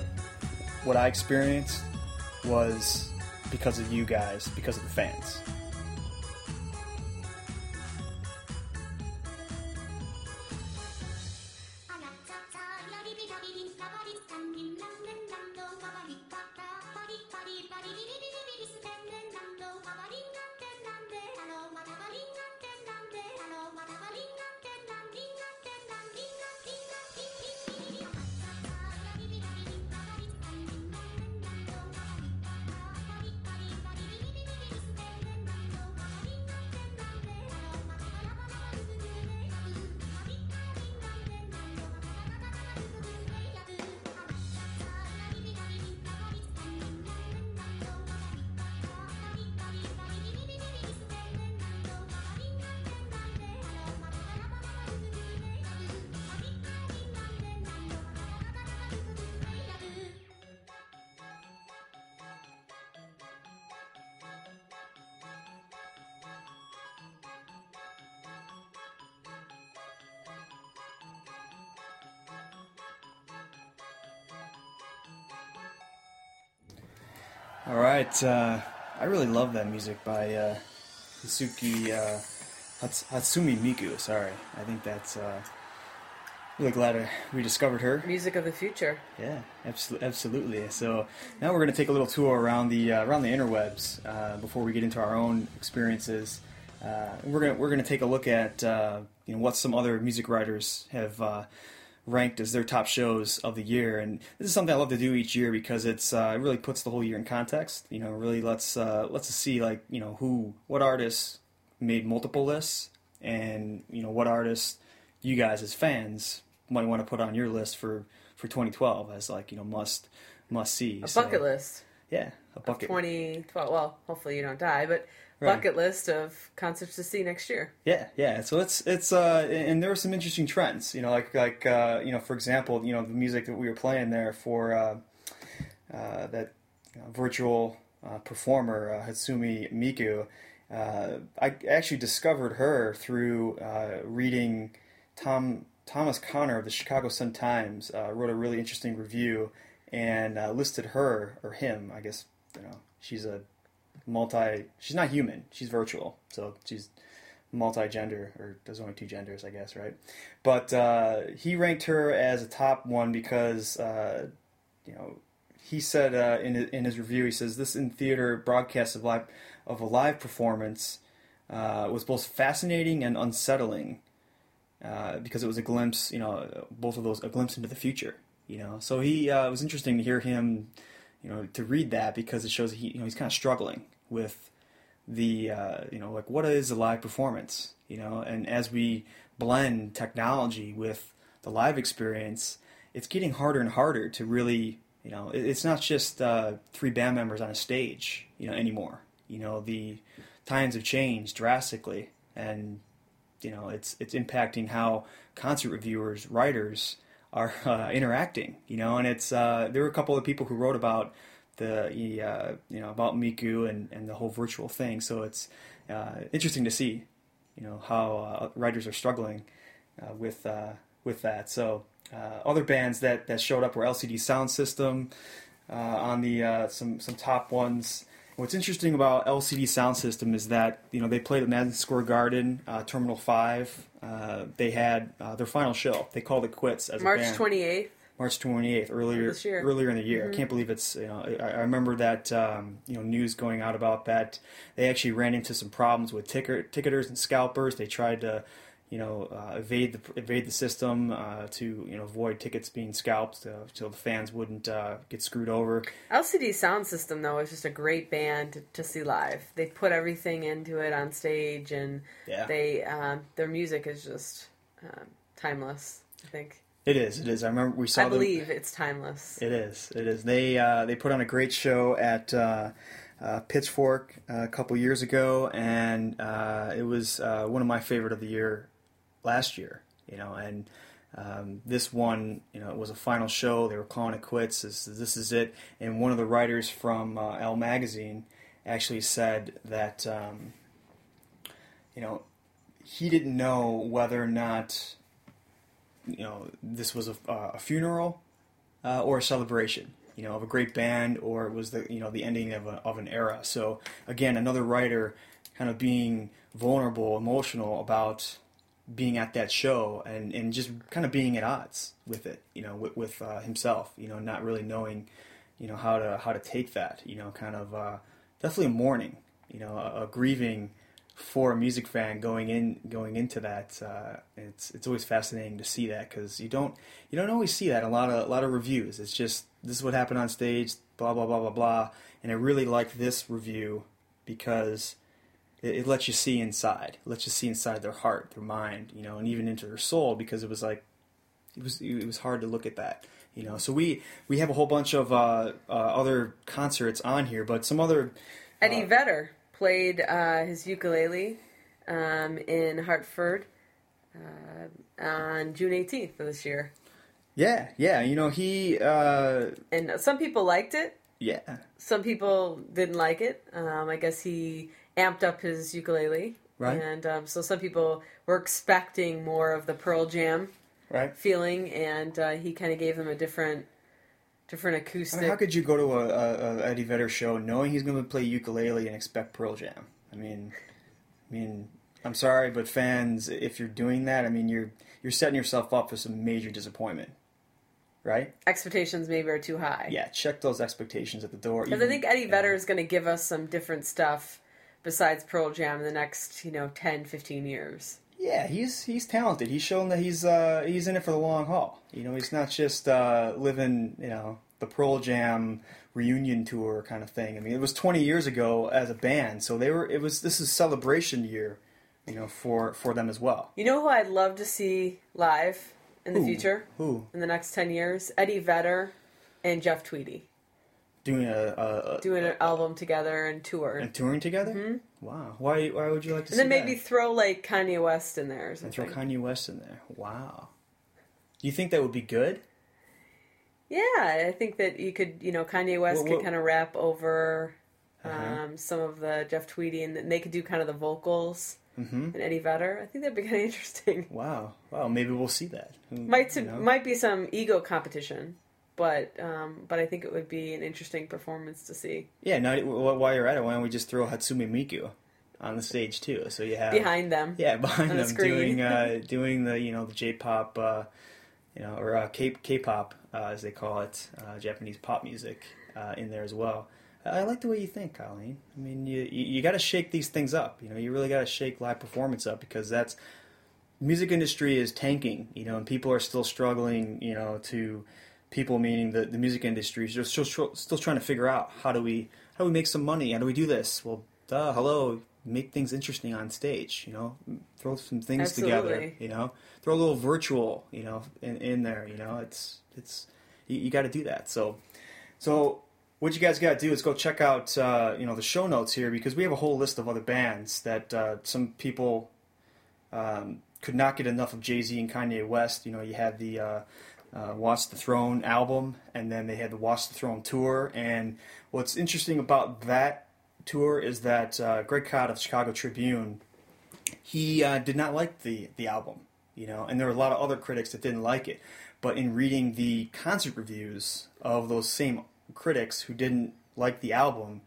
what I experienced was because of you guys, because of the fans. Uh, I really love that music by uh, Hisuki uh, Hats- Hatsune Miku. Sorry, I think that's uh, really glad we discovered her. Music of the future. Yeah, absolutely, absolutely. So now we're going to take a little tour around the uh, around the interwebs uh, before we get into our own experiences. Uh, we're gonna we're gonna take a look at uh, you know what some other music writers have uh, ranked as their top shows of the year, and this is something I love to do each year because it's uh, it really puts the whole year in context. You know, really lets uh, lets us see like you know who what artists made multiple lists, and you know what artists you guys as fans might want to put on your list for for 2012 as like you know must must see A bucket list. Yeah, a bucket. 2012. Well, hopefully you don't die, but Right. bucket list of concerts to see next year. Yeah, yeah. So it's it's uh, and there were some interesting trends. You know, like like uh, you know, for example, you know, the music that we were playing there for uh, uh, that you know, virtual uh, performer uh, Hatsune Miku. Uh, I actually discovered her through uh, reading Tom Thomas Conner of the Chicago Sun Times uh, wrote a really interesting review and uh, listed her or him. I guess you know she's a multi. She's not human. She's virtual, so she's multi-gender or there's only two genders, I guess, right? But uh, he ranked her as a top one because uh, you know he said uh, in in his review he says this in theater broadcast of live of a live performance uh, was both fascinating and unsettling uh, because it was a glimpse, you know, both of those a glimpse into the future. You know, so he uh, it was interesting to hear him, you know, to read that because it shows he you know he's kind of struggling with the uh, you know like what is a live performance you know? And as we blend technology with the live experience it's getting harder and harder to really you know it's not just uh, three band members on a stage you know anymore. You know the times have changed drastically and you know it's it's impacting how concert reviewers writers are uh, interacting you know? And it's uh, there were a couple of people who wrote about the uh, you know about Miku and, and the whole virtual thing so it's uh, interesting to see you know how uh, writers are struggling uh, with uh, with that so uh, other bands that, that showed up were LCD Soundsystem uh, on the uh, some some top ones. What's interesting about LCD Soundsystem is that you know they played at Madison Square Garden, uh, Terminal Five. Uh, they had uh, their final show. They called it quits as March twenty eighth. March 28th, earlier This year. earlier in the year. I can't believe it's you know I, I remember that um, you know news going out about that. They actually ran into some problems with ticker, ticketers and scalpers. They tried to you know uh, evade the evade the system uh, to you know avoid tickets being scalped uh, so the fans wouldn't uh, get screwed over. LCD Soundsystem though is just a great band to, to see live. They put everything into it on stage, and Yeah. they um, their music is just um, timeless. I think It is. It is. I remember we saw I them. believe it's timeless. It is. It is. They uh, they put on a great show at uh, uh, Pitchfork uh, a couple years ago, and uh, it was uh, one of my favorite of the year last year. You know, and um, this one, you know, it was a final show. They were calling it quits. This, this is it. And one of the writers from uh, Elle magazine actually said that um, you know he didn't know whether or not you know this was a, a funeral uh, or a celebration, you know, of a great band, or it was the you know the ending of, a, of an era. So again, another writer kind of being vulnerable, emotional about being at that show and, and just kind of being at odds with it, you know, with, with uh, himself, you know, not really knowing, you know, how to how to take that, you know, kind of uh, definitely a mourning, you know, a, a grieving for a music fan going in going into that uh, it's it's always fascinating to see that because you don't you don't always see that in a lot of a lot of reviews. It's just this is what happened on stage blah blah blah blah blah. And I really like this review because it, it lets you see inside it lets you see inside their heart their mind you know and even into their soul because it was like it was it was hard to look at that you know. So we we have a whole bunch of uh, uh, other concerts on here but some other Eddie Uh, Vedder played uh, his ukulele um, in Hartford uh, on June 18th of this year. yeah yeah you know he uh, And some people liked it, yeah some people didn't like it. Um, I guess he amped up his ukulele. Right. And um, so some people were expecting more of the Pearl Jam right feeling, and uh, he kind of gave them a different, different I acoustic. mean, how could you go to a, a, a Eddie Vedder show knowing he's going to play ukulele and expect Pearl Jam? I mean, I mean, I'm sorry, but fans, if you're doing that, I mean, you're you're setting yourself up for some major disappointment, right? Expectations maybe are too high. Yeah, check those expectations at the door. Because I think Eddie yeah. Vedder is going to give us some different stuff besides Pearl Jam in the next, you know, 10, 15 years. Yeah, he's he's talented. He's shown that he's uh, he's in it for the long haul. You know, he's not just uh, living, you know, the Pearl Jam reunion tour kind of thing. I mean, it was 20 years ago as a band, so they were. It was this is celebration year, you know, for for them as well. You know who I'd love to see live in the Who? future, Who in the next 10 years? Eddie Vedder and Jeff Tweedy doing a, a, a doing an album together and tour. and touring together? Wow. Why why would you like to and then maybe that? throw like Kanye West in there or and something. throw Kanye West in there? Wow. Do you think that would be good? Yeah, I think that you could, you know, Kanye West could kind of rap over um, Uh-huh. some of the Jeff Tweedy, and they could do kind of the vocals. Mm-hmm. And Eddie Vedder, I think that'd be kind of interesting. Wow. Wow. Maybe we'll see that. Who- Might you know? might be some ego competition, but um, but I think it would be an interesting performance to see Yeah, now while you're at it, why don't we just throw Hatsune Miku on the stage too? So you have behind them. yeah behind on the them doing uh, doing the you know the J-pop uh, you know or uh, K K-pop uh, as they call it, uh, Japanese pop music uh, in there as well. I like the way you think, Colleen. I mean, you you, you got to shake these things up. You know, you really got to shake live performance up because that's music industry is tanking. You know, and people are still struggling. You know, to people meaning the, the music industry is just still, still trying to figure out how do we how do we make some money? How do we do this? Well, duh, hello, make things interesting on stage. You know, throw some things together. You know, throw a little virtual. You know, in, in there. You know, it's it's you, you got to do that. So so what you guys got to do is go check out uh, you know the show notes here because we have a whole list of other bands that uh, some people um, could not get enough of Jay Z and Kanye West. You know, you had the uh, uh, Watch the Throne album, and then they had the Watch the Throne tour. And what's interesting about that tour is that uh, Greg Kot of Chicago Tribune he uh, did not like the the album. you know, and there were a lot of other critics that didn't like it. But in reading the concert reviews of those same critics who didn't like the album,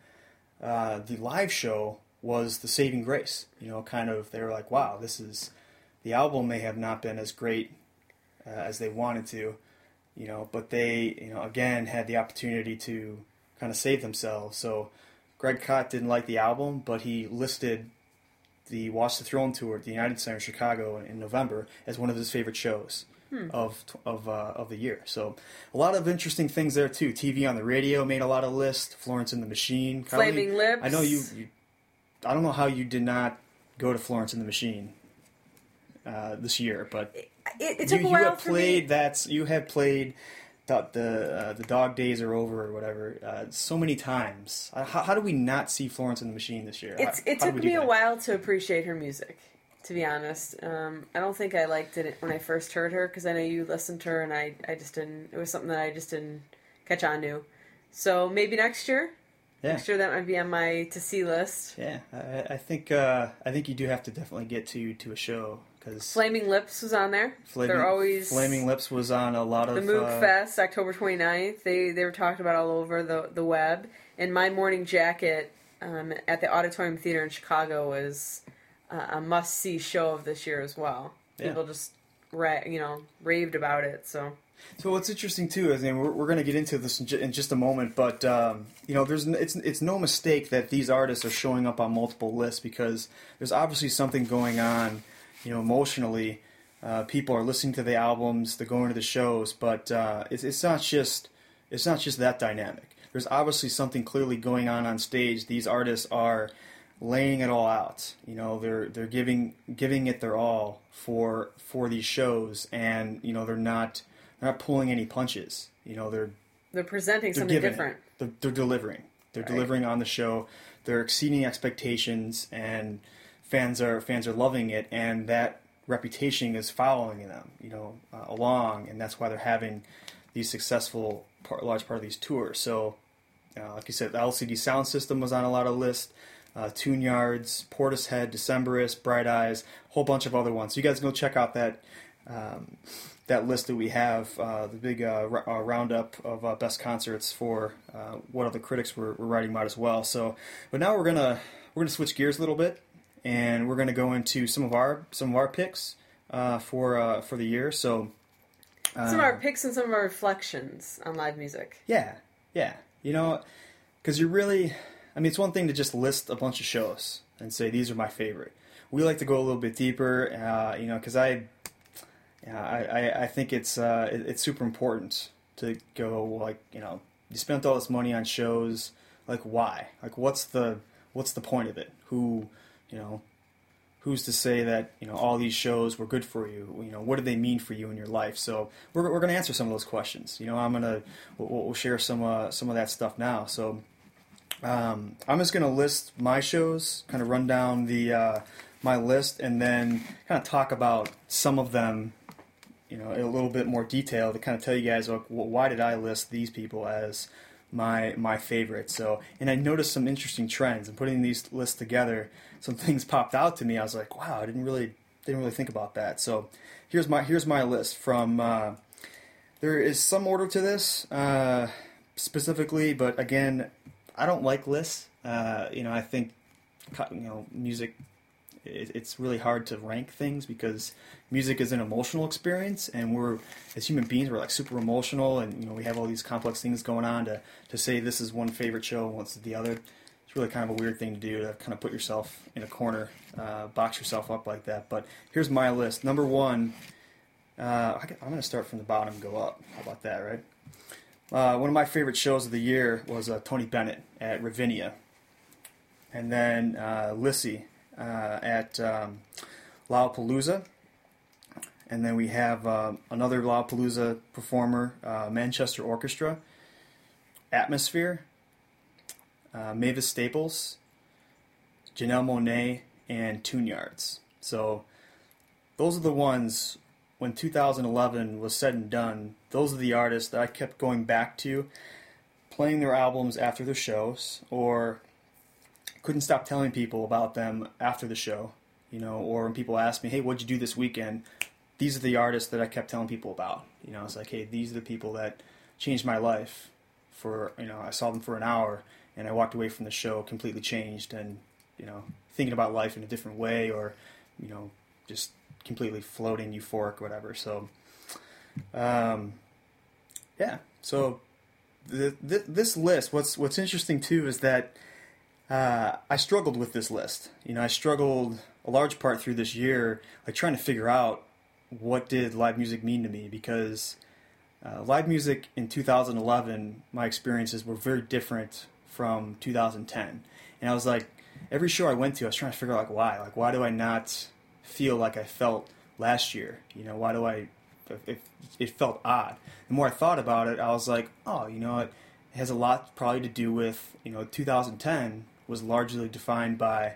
uh, the live show was the saving grace. You know, kind of they were like, wow, this is the album may have not been as great uh, as they wanted to, you know, but they, you know, again had the opportunity to kind of save themselves. So Greg Kot didn't like the album, but he listed the Watch the Throne tour at the United Center in Chicago in, November as one of his favorite shows. Of of uh, of the year, so a lot of interesting things there too. TV on the radio made a lot of lists. Florence and the Machine, Kylie, Flaming Lips. I know you, you. I don't know how you did not go to Florence and the Machine uh, this year, but It, it you, took a you have for played me. that's you have played the the, uh, the dog days are over or whatever uh, so many times. Uh, how, how do we not see Florence and the Machine this year? It's, it how took do me a while to appreciate her music, to be honest. Um, I don't think I liked it when I first heard her because I know you listened to her and I, I just didn't. It was something that I just didn't catch on to. So maybe next year. Yeah. Next year that might be on my to see list. Yeah, I, I think uh, I think you do have to definitely get to to a show because Flaming Lips was on there. Flaming, They're always Flaming Lips was on a lot of the Moog uh, Fest, October 29th. They they were talked about all over the the web. And my morning jacket um, at the Auditorium Theater in Chicago was uh, a must see show of this year as well. Yeah. People just ra- you know raved about it. So So what's interesting too is, and we're, we're going to get into this in, ju- in just a moment, but um, you know, there's n- it's it's no mistake that these artists are showing up on multiple lists because there's obviously something going on, you know, emotionally. Uh, people are listening to the albums, they're going to the shows, but uh, it's it's not just it's not just that dynamic. There's obviously something clearly going on on stage. These artists are laying it all out. You know, they're they're giving giving it their all for for these shows, and you know they're not they're not pulling any punches. You know, they're they're presenting they're something different. They're, they're delivering. They're Right. delivering on the show. They're exceeding expectations, and fans are fans are loving it, and that reputation is following them. You know, uh, along, and that's why they're having these successful part, large part of these tours. So, uh, like you said, the LCD Soundsystem was on a lot of lists. Uh, Tune Yards, Portishead, Decemberist, Bright Eyes, whole bunch of other ones. So you guys go check out that um, that list that we have, uh, the big uh, r- uh, roundup of uh, best concerts for uh, what other critics were, were writing about as well. So, but now we're gonna we're gonna switch gears a little bit, and we're gonna go into some of our some of our picks uh, for uh, for the year. So, some of uh, our picks and some of our reflections on live music. yeah, yeah. You know, because you're really, I mean, it's one thing to just list a bunch of shows and say these are my favorite. We like to go a little bit deeper, uh, you know, because I, yeah, I, I, I think it's uh, it, it's super important to go like you know you spent all this money on shows like why like what's the what's the point of it who you know who's to say that you know all these shows were good for you? You know what do they mean for you in your life? So we're, we're going to answer some of those questions. You know i'm to we'll, we'll share some uh, some of that stuff now. So um, i'm just going to list my shows kind of run down the uh, my list and then kind of talk about some of them you know in a little bit more detail to kind of tell you guys like wh- why did i list these people as my my favorite? So and i noticed some interesting trends. And putting these lists together some things popped out to me. I was like wow i didn't really didn't really think about that. So here's my here's my list from uh, there is some order to this uh, specifically but again i don't like lists. Uh, you know i think you know music it, it's really hard to rank things because music is an emotional experience and we're as human beings we're like super emotional and you know we have all these complex things going on to, to say this is one favorite show and what's the other it's really kind of a weird thing to do to kind of put yourself in a corner uh, box yourself up like that. But here's my list. Number one uh, I, am going to start from the bottom and go up. How about that right? Uh, one of my favorite shows of the year was uh, Tony Bennett at Ravinia. And then uh, Lissie uh, at um, Lollapalooza. And then we have another Lollapalooza performer, Manchester Orchestra, Atmosphere, uh, Mavis Staples, Janelle Monáe, and Tune Yards. So those are the ones when 2011 was said and done. Those are the artists that I kept going back to, playing their albums after their shows, or couldn't stop telling people about them after the show, you know, or when people ask me, "Hey, what'd you do this weekend?" these are the artists that I kept telling people about. You know, it's like, hey, these are the people that changed my life. For you know, I saw them for an hour, and I walked away from the show completely changed, and you know, thinking about life in a different way, or you know, just completely floating, euphoric, whatever. So, um, yeah. So, the, the, this list, what's what's interesting too is that uh, I struggled with this list. You know, I struggled a large part through this year, like trying to figure out what did live music mean to me because uh, live music in 2011, my experiences were very different from 2010, and I was like, every show I went to, I was trying to figure out like why, like why do I not feel like I felt last year? You know, why do I? It, it felt odd. The more I thought about it, I was like, oh, you know, it has a lot probably to do with you know 2010 was largely defined by,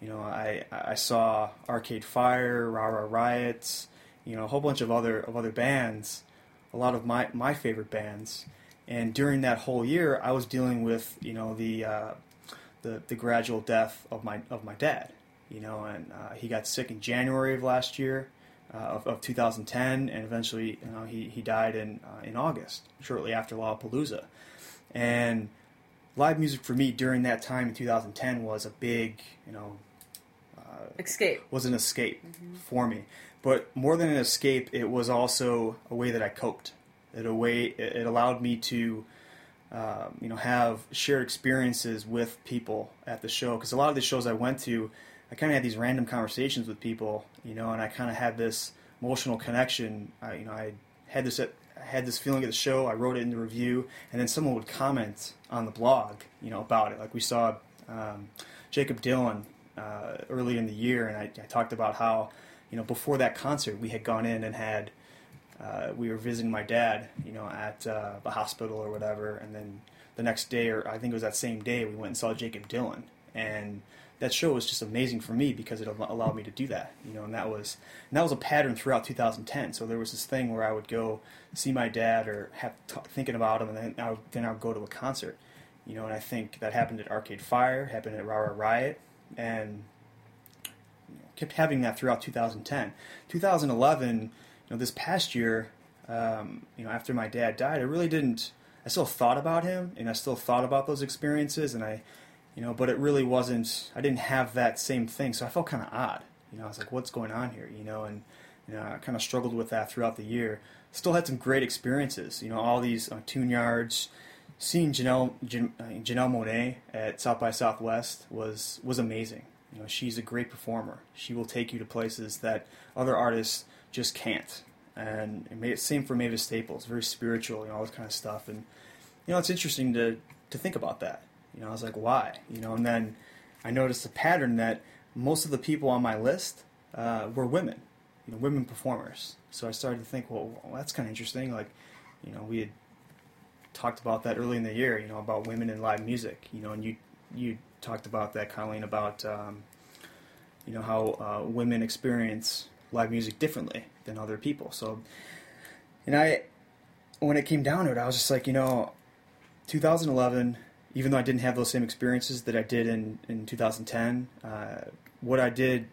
you know, I I saw Arcade Fire, Ra Ra Riots, you know, a whole bunch of other of other bands, a lot of my my favorite bands, and during that whole year, I was dealing with you know the uh, the the gradual death of my of my dad, you know, and uh, he got sick in January of last year. Uh, of, of 2010, and eventually, you know, he, he died in uh, in August, shortly after Lollapalooza, and live music for me during that time in 2010 was a big, you know, uh, escape. Was an escape mm-hmm. for me, but more than an escape, it was also a way that I coped. It a way it allowed me to, uh, you know, have shared experiences with people at the show. Because a lot of the shows I went to, I kind of had these random conversations with people, you know, and I kind of had this emotional connection. I, you know, I had this had this feeling of the show. I wrote it in the review, and then someone would comment on the blog, you know, about it. Like we saw um, Jakob Dylan uh, early in the year, and I, I, talked about how, you know, before that concert, we had gone in and had uh, we were visiting my dad, you know, at uh, the hospital or whatever, and then the next day, or I think it was that same day, we went and saw Jakob Dylan, and that show was just amazing for me because it allowed me to do that, you know, and that was and that was a pattern throughout 2010. So there was this thing where I would go see my dad or have t- thinking about him, and then I would, then I would go to a concert, you know, and I think that happened at Arcade Fire, happened at Ra Ra Riot, and kept having that throughout 2010. 2011, you know, this past year, um, you know, after my dad died, I really didn't. I still thought about him, and I still thought about those experiences, and I you know, but it really wasn't. I didn't have that same thing, so I felt kind of odd. You know, I was like, "What's going on here?" You know, and you know, I kind of struggled with that throughout the year. Still had some great experiences. You know, all these uh, tune yards. Seeing Janelle Jan, uh, Janelle Monáe at South by Southwest was was amazing. You know, she's a great performer. She will take you to places that other artists just can't. And it made, same for Mavis Staples, very spiritual and all this kind of stuff. And you know, it's interesting to to think about that. You know, I was like, why? You know, and then I noticed a pattern that most of the people on my list uh, were women, you know, women performers. So I started to think, well, well that's kind of interesting. Like, you know, we had talked about that early in the year, you know, about women in live music, you know, and you you talked about that, Colleen, about um, you know how uh, women experience live music differently than other people. So, and I, when it came down to it, I was just like, you know, 2011 even though I didn't have those same experiences that I did in, in 2010, uh, what I did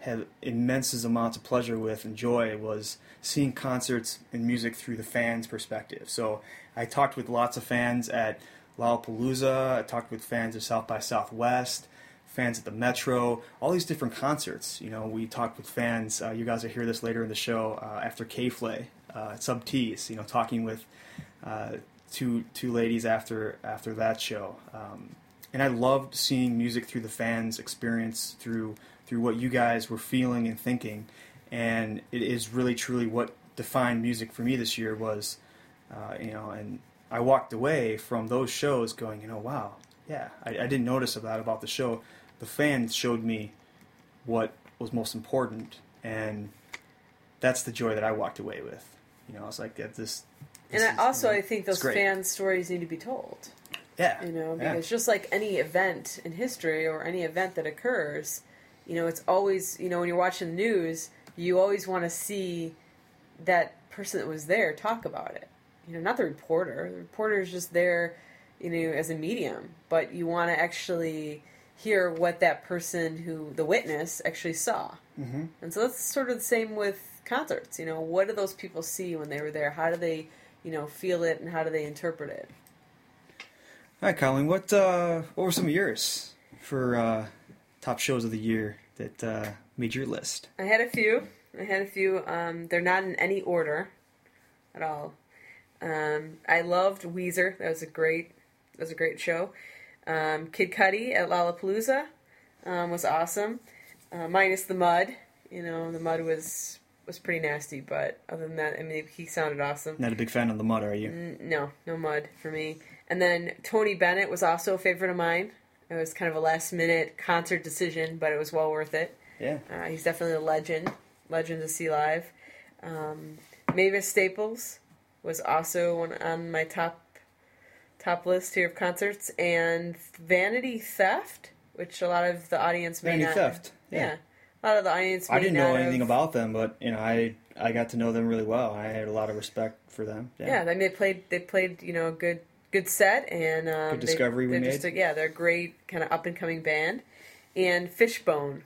had immense amounts of pleasure with and joy was seeing concerts and music through the fans' perspective. So I talked with lots of fans at Lollapalooza, I talked with fans of South by Southwest, fans at the Metro, all these different concerts. You know, we talked with fans. Uh, you guys will hear this later in the show uh, after K-Flay uh, at Sub T's. You know, talking with uh, two two ladies after after that show. Um, and I loved seeing music through the fans' experience, through through what you guys were feeling and thinking. And it is really truly what defined music for me this year was, uh, you know, and I walked away from those shows going, you know, wow, yeah, I, I didn't notice that about the show. The fans showed me what was most important, and that's the joy that I walked away with. You know, I was like, this and I, also, I think those fan stories need to be told. Yeah. You know, because yeah. just like any event in history or any event that occurs, you know, it's always, you know, when you're watching the news, you always want to see that person that was there talk about it. You know, not the reporter. The reporter is just there, you know, as a medium, but you want to actually hear what that person who, the witness, actually saw. Mm-hmm. And so that's sort of the same with concerts. You know, what do those people see when they were there? How do they, you know, feel it and how do they interpret it? All right, Colleen, what uh, what were some of yours for uh, top shows of the year that uh, made your list? I had a few. I had a few. Um, they're not in any order at all. Um, I loved Weezer. That was a great. That was a great show. Um, Kid Cudi at Lollapalooza um, was awesome, uh, minus the mud. You know, the mud was was pretty nasty, but other than that, I mean, he sounded awesome. Not a big fan of the mud, are you? N- No, no mud for me. And then Tony Bennett was also a favorite of mine. It was kind of a last minute concert decision, but it was well worth it. Yeah. Uh, he's definitely a legend, legend to see live. Um, Mavis Staples was also one on my top top list here of concerts, and Vanity Theft, which a lot of the audience may Vanity not. Theft. Yeah. Yeah. a lot of the audience. I didn't know anything have- about them, but you know, I I got to know them really well. I had a lot of respect for them. Yeah, I mean, they played. They played. You know, a good good set and um, Good discovery we they're made. A, yeah, they're a great kind of up and coming band. And Fishbone,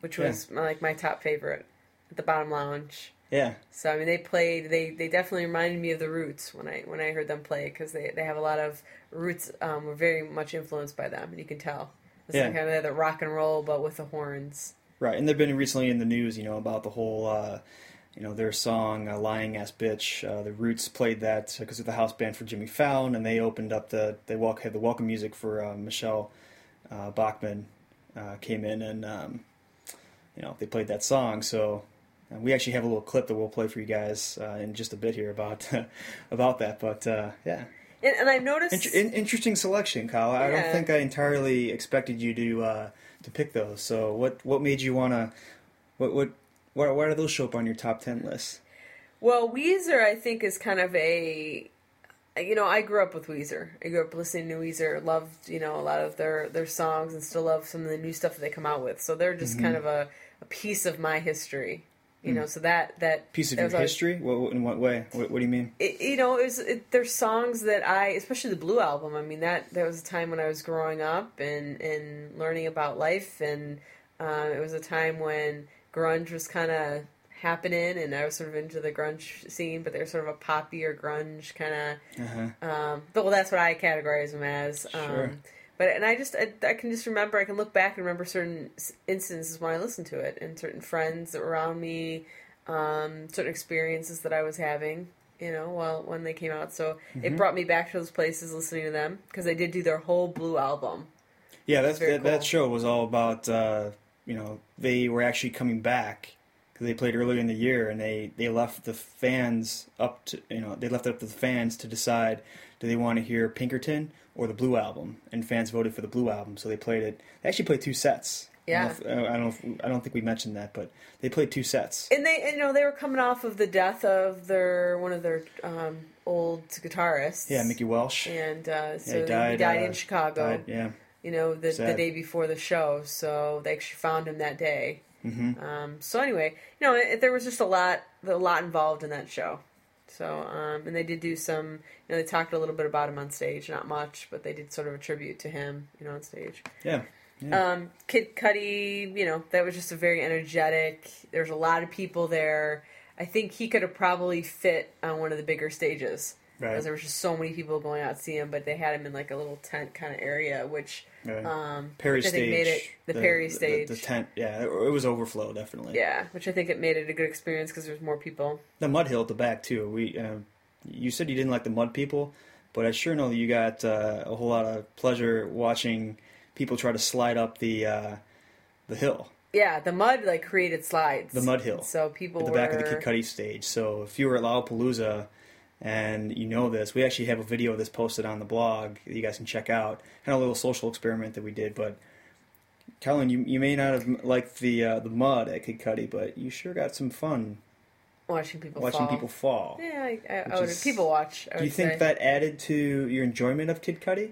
which was my, like my top favorite at the Bottom Lounge. Yeah. So I mean, they played. They they definitely reminded me of the Roots when I when I heard them play because they they have a lot of Roots. Um, were very much influenced by them, and you can tell. It's Yeah. kind of the rock and roll, but with the horns. Right, and they've been recently in the news, you know, about the whole, uh, you know, their song uh, "Lying Ass Bitch." Uh, the Roots played that because of the house band for Jimmy Fallon, and they opened up the they walk had the welcome music for uh, Michelle uh, Bachmann uh, came in, and um, you know they played that song. So uh, we actually have a little clip that we'll play for you guys uh, in just a bit here about about that. But uh, yeah, And, and I've noticed. Inter- in- interesting selection, Kyle. I don't think I entirely expected you to uh, to pick those. So what what made you wanna what what why, why do those show up on your top ten list? Well, Weezer, I think, is kind of a. You know, I grew up with Weezer. I grew up listening to Weezer. Loved, you know, a lot of their their songs, and still love some of the new stuff that they come out with. So they're just Mm-hmm. kind of a, a piece of my history. You know, so that that Hmm. Piece of that your history? What, what- in what way? What, what do you mean? it, you know, it was it, there's songs that I, especially the Blue album. I mean, that that was a time when I was growing up and and learning about life, and um, it was a time when grunge was kind of happening, and I was sort of into the grunge scene, but there's sort of a poppy or grunge kind of. Uh-huh. Um, but well, that's what I categorize them as. Um, Sure. But and I just I, I can just remember I can look back and remember certain instances when I listened to it and certain friends around me, um, certain experiences that I was having. You know, while when they came out, so Mm-hmm. it brought me back to those places listening to them because they did do their whole Blue album. Yeah, that's, that, that show was all about uh, you know they were actually coming back because they played earlier in the year and they they left the fans up to you know they left it up to the fans to decide do they want to hear Pinkerton or the Blue album and fans voted for the Blue album so they played it they actually played two sets. I Yeah. don't know if- I don't know if, I don't think we mentioned that but they played two sets. And they, and, you know, they were coming off of the death of their one of their um, old guitarists. Yeah, Mikey Welsh. And uh, so he he died, died, uh, in Chicago. died, yeah. you know, the, the day before the show. So they actually found him that day. hmm Um, so anyway, you know, it, there was just a lot, a lot involved in that show. So, um, and they did do some, you know, they talked a little bit about him on stage, not much, but they did sort of a tribute to him, you know, on stage. Yeah. Yeah. Um, Kid Cudi, you know, that was just a very energetic. There's a lot of people there. I think he could have probably fit on one of the bigger stages. Right. Because there was just so many people going out to see him, but they had him in like a little tent kind of area, which Right. um, Perry which I think stage. made it the, Perry stage. The, tent, yeah, it, it was overflow definitely. Yeah, which I think it made it a good experience because there's more people. The mud hill at the back too. We, uh, you said you didn't like the mud people, but I sure know that you got uh, a whole lot of pleasure watching people try to slide up the uh, the hill, Yeah, the mud like created slides. the mud hill, So people at the were back of the Kid Cudi stage. So if you were at Lollapalooza and you know this, we actually have a video of this posted on the blog that you guys can check out. Kind of a little social experiment that we did, but. Kellen, you, you may not have liked the uh, the mud at Kid Cudi, but you sure got some fun watching people watching fall. people fall. Yeah, I, I, I would. is- people watch. I Do you think say. that added to your enjoyment of Kid Cudi?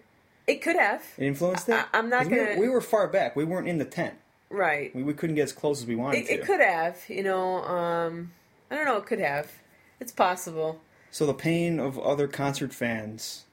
it could have? It influenced it? I- I'm not 'Cause we were- gonna- We were, far back. We weren't in the tent. Right. We, we couldn't get as close as we wanted It, to. it could have. You know. Um, I don't know. It could have. It's possible. So the pain of other concert fans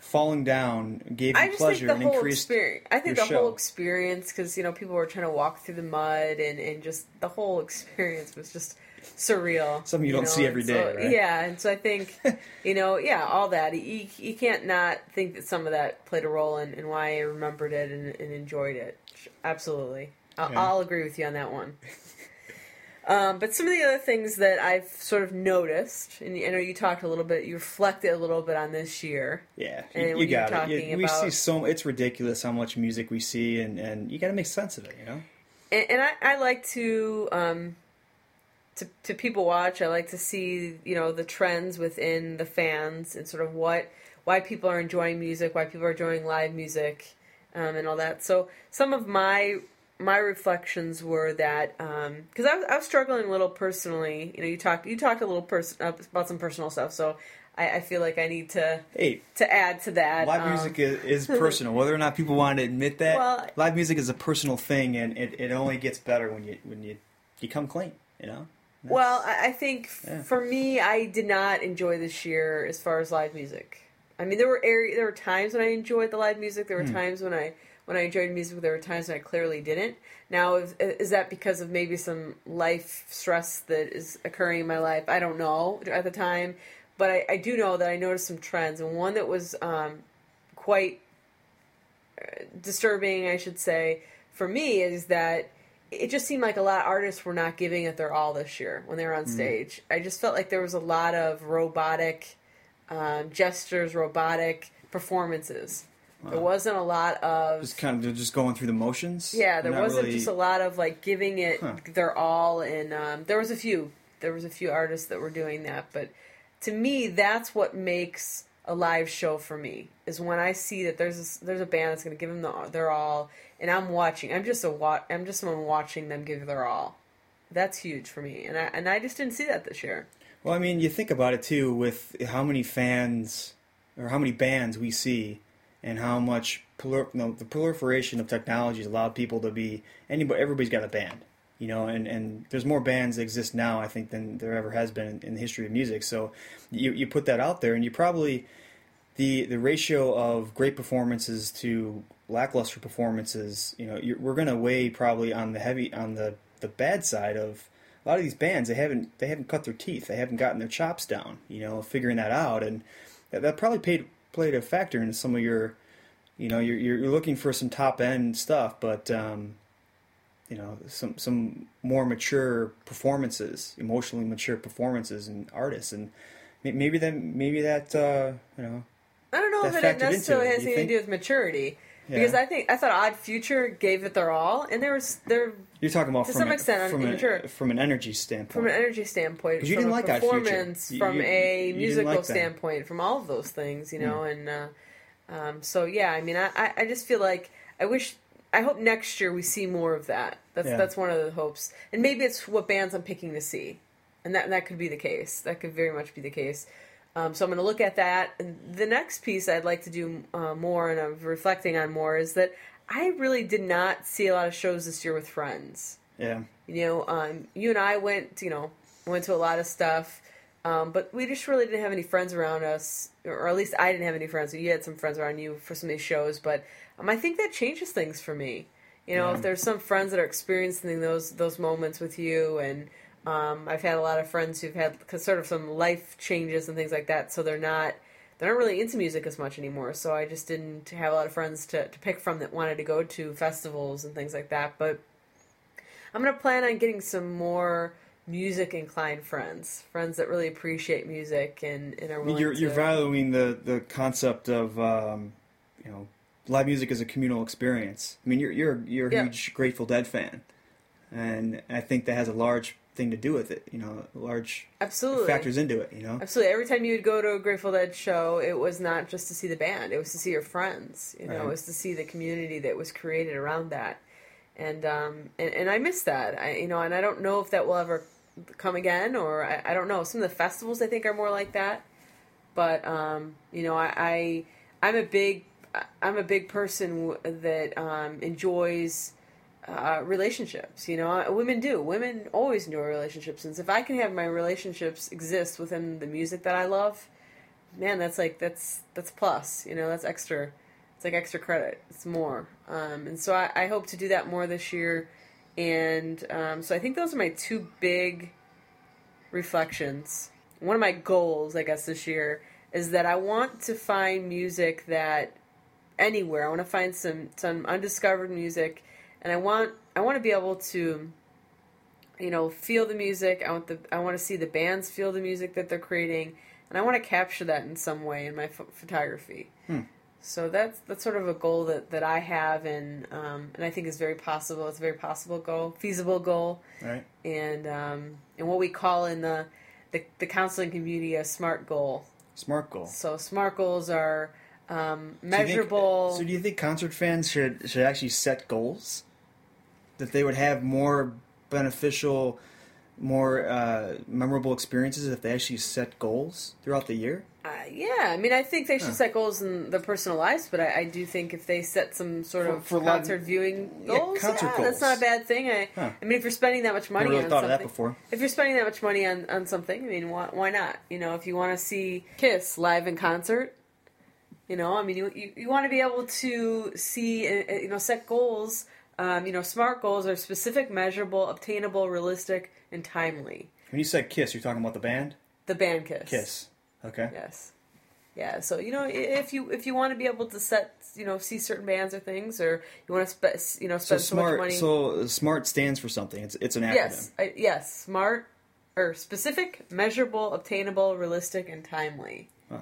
falling down gave I you just pleasure think the and whole increased experience. I think the whole experience, because you know people were trying to walk through the mud, and and just the whole experience was just surreal. Something you don't know, see every and day, so- right? Yeah, and so I think, you know, yeah, all that. You, you can't not think that some of that played a role in, in why I remembered it and, and enjoyed it. Absolutely, I'll, Okay. I'll agree with you on that one. Um, but some of the other things that I've sort of noticed, and I know you talked a little bit, you reflected a little bit on this year. Yeah, And you, you got it. You- we see so it's ridiculous how much music we see, and and you got to make sense of it. You know. and, and I, I like to um to to people watch. I like to see you know the trends within the fans and sort of what why people are enjoying music, why people are enjoying live music, um, and all that. So some of my my reflections were that because I, was, I was struggling a little personally. You know, you talked you talked a little person uh, about some personal stuff, so I, I feel like I need to Hey, to add to that. live um, music is, is personal, whether or not people want to admit that. Well- live music is a personal thing, and it, it only gets better when you when you you come clean. You know. That's- Well, I I think Yeah. for me, I did not enjoy this year as far as live music. I mean, there were area, there were times when I enjoyed the live music. There were Hmm. times when I when I enjoyed music. There were times when I clearly didn't. Now, is, is that because of maybe some life stress that is occurring in my life? I don't know at the time, but I, I do know that I noticed some trends, and one that was um, quite uh, disturbing, I should say, for me is that it just seemed like a lot of artists were not giving it their all this year when they were on stage. I just felt like there was a lot of robotic um, gestures, robotic performances. There wasn't a lot of just kind of just going through the motions. yeah. There not wasn't really- just a lot of like giving it Huh. their all, and um, there was a few. There was a few artists that were doing that, but to me, that's what makes a live show for me is when I see that there's this, there's a band that's going to give them the, their all, and I'm watching. I'm just a wa- I'm just someone watching them give their all. That's huge for me, and I and I just didn't see that this year. Well, I mean, you think about it too, with how many fans or how many bands we see, and how much prol- no, the proliferation of technology has allowed people to be anybody. Everybody's got a band, you know, and, and there's more bands that exist now, I think, than there ever has been in, in the history of music. So you you put that out there, and you probably the the ratio of great performances to lackluster performances, you know, we're going to weigh probably on the heavy on the the bad side of a lot of these bands. They haven't they haven't cut their teeth. They haven't gotten their chops down. You know, figuring that out, and that, probably played played a factor in some of your, you know, you're you're looking for some top end stuff, but um, you know, some some more mature performances, emotionally mature performances and artists, and maybe that maybe that uh, you know I don't know That if it necessarily has anything think? to do with maturity. Yeah. Because I think I thought Odd Future gave it their all, and there was there You're talking about To from some a- extent, from, immature. a, from an energy standpoint. from an energy standpoint, you from didn't a like Odd Future. performance, You- from you- a you didn't musical like standpoint, from all of those things, you know, and uh, um, so yeah, I mean, I, I, just feel like I wish, I hope next year we see more of that. That's Yeah. that's one of the hopes, and maybe it's what bands I'm picking to see, and that that could be the case. That could very much be the case. Um, so I'm going to look at that. The next piece I'd like to do uh, more, and I'm reflecting on more, is that I really did not see a lot of shows this year with friends. yeah, You know, um, you and I went, you know, went to a lot of stuff, um, but we just really didn't have any friends around us, or at least I didn't have any friends. You had some friends around you for some of these shows, but um, I think that changes things for me. You know, Yeah. if there's some friends that are experiencing those those moments with you, and um, I've had a lot of friends who've had sort of some life changes and things like that, so they're not they're not really into music as much anymore. So I just didn't have a lot of friends to, to pick from that wanted to go to festivals and things like that. But I'm gonna plan on getting some more music inclined friends, friends that really appreciate music and, and are willing you're to. you're valuing the the concept of um, you know live music as a communal experience. I mean, you're you're you're a Yeah. huge Grateful Dead fan, and I think that has a large thing to do with it. You know, large Absolutely. factors into it. You know, Absolutely. Every time you would go to a Grateful Dead show, it was not just to see the band; it was to see your friends. You know, Right. it was to see the community that was created around that. And um, and, and I miss that. I you know, and I don't know if that will ever come again, or I, I don't know. Some of the festivals I think are more like that. But um, you know, I, I I'm a big I'm a big person that um, enjoys uh, relationships. You know, women do. Women always enjoy relationships, and if I can have my relationships exist within the music that I love, man, that's like that's that's plus. You know, that's extra. It's like extra credit. It's more. Um, and so I, I hope to do that more this year. And um, so I think those are my two big reflections. One of my goals, I guess, this year is that I want to find music that anywhere. I want to find some some undiscovered music, and I want I want to be able to, you know, feel the music. I want the I want to see the bands feel the music that they're creating, and I want to capture that in some way in my ph- photography. Hmm. So that's that's sort of a goal that, that I have, and um, and I think is very possible. It's a very possible goal, feasible goal, Right. and um, and what we call in the, the the counseling community a smart goal. Smart goal. So smart goals are um, Do you think- measurable. so do you think concert fans should should actually set goals that they would have more beneficial, more uh, memorable experiences if they actually set goals throughout the year? Uh, yeah, I mean, I think they should Huh. set goals in their personal lives, but I, I do think if they set some sort For- of for concert viewing Yeah, goals, concert yeah, goals. that's not a bad thing. I, Huh. I mean, if you're spending that much money Never really on thought of something, that before. if you're spending that much money on, on something, I mean, why, why not? You know, if you want to see Kiss live in concert, you know, I mean, you you, you want to be able to see, uh, uh, you know, set goals. Um, you know, smart goals are specific, measurable, obtainable, realistic, and timely. When you said Kiss, you're talking about the band The band Kiss. Kiss. Okay. Yes. Yeah. So you know, if you if you want to be able to set, you know, see certain bands or things, or you want to spe- you know So spend so, much smart. money. So smart stands for something. It's it's an acronym. yes, I, yes, smart or specific, measurable, obtainable, realistic, and timely. Oh.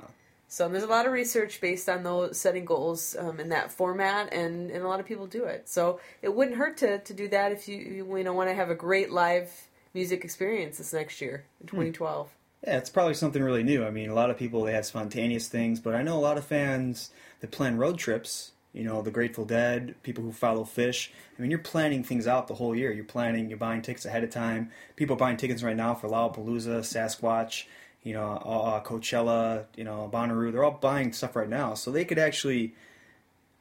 So there's a lot of research based on those setting goals um, in that format, and, and a lot of people do it. So it wouldn't hurt to, to do that if you you, know want to have a great live music experience this next year in 2012. Yeah, it's probably something really new. I mean, a lot of people they have spontaneous things, but I know a lot of fans that plan road trips. You know, the Grateful Dead, people who follow Phish. I mean, you're planning things out the whole year. You're planning, you're buying tickets ahead of time. People are buying tickets right now for Lollapalooza, Sasquatch, you know, uh, Coachella, you know, Bonnaroo. They're all buying stuff right now, so they could actually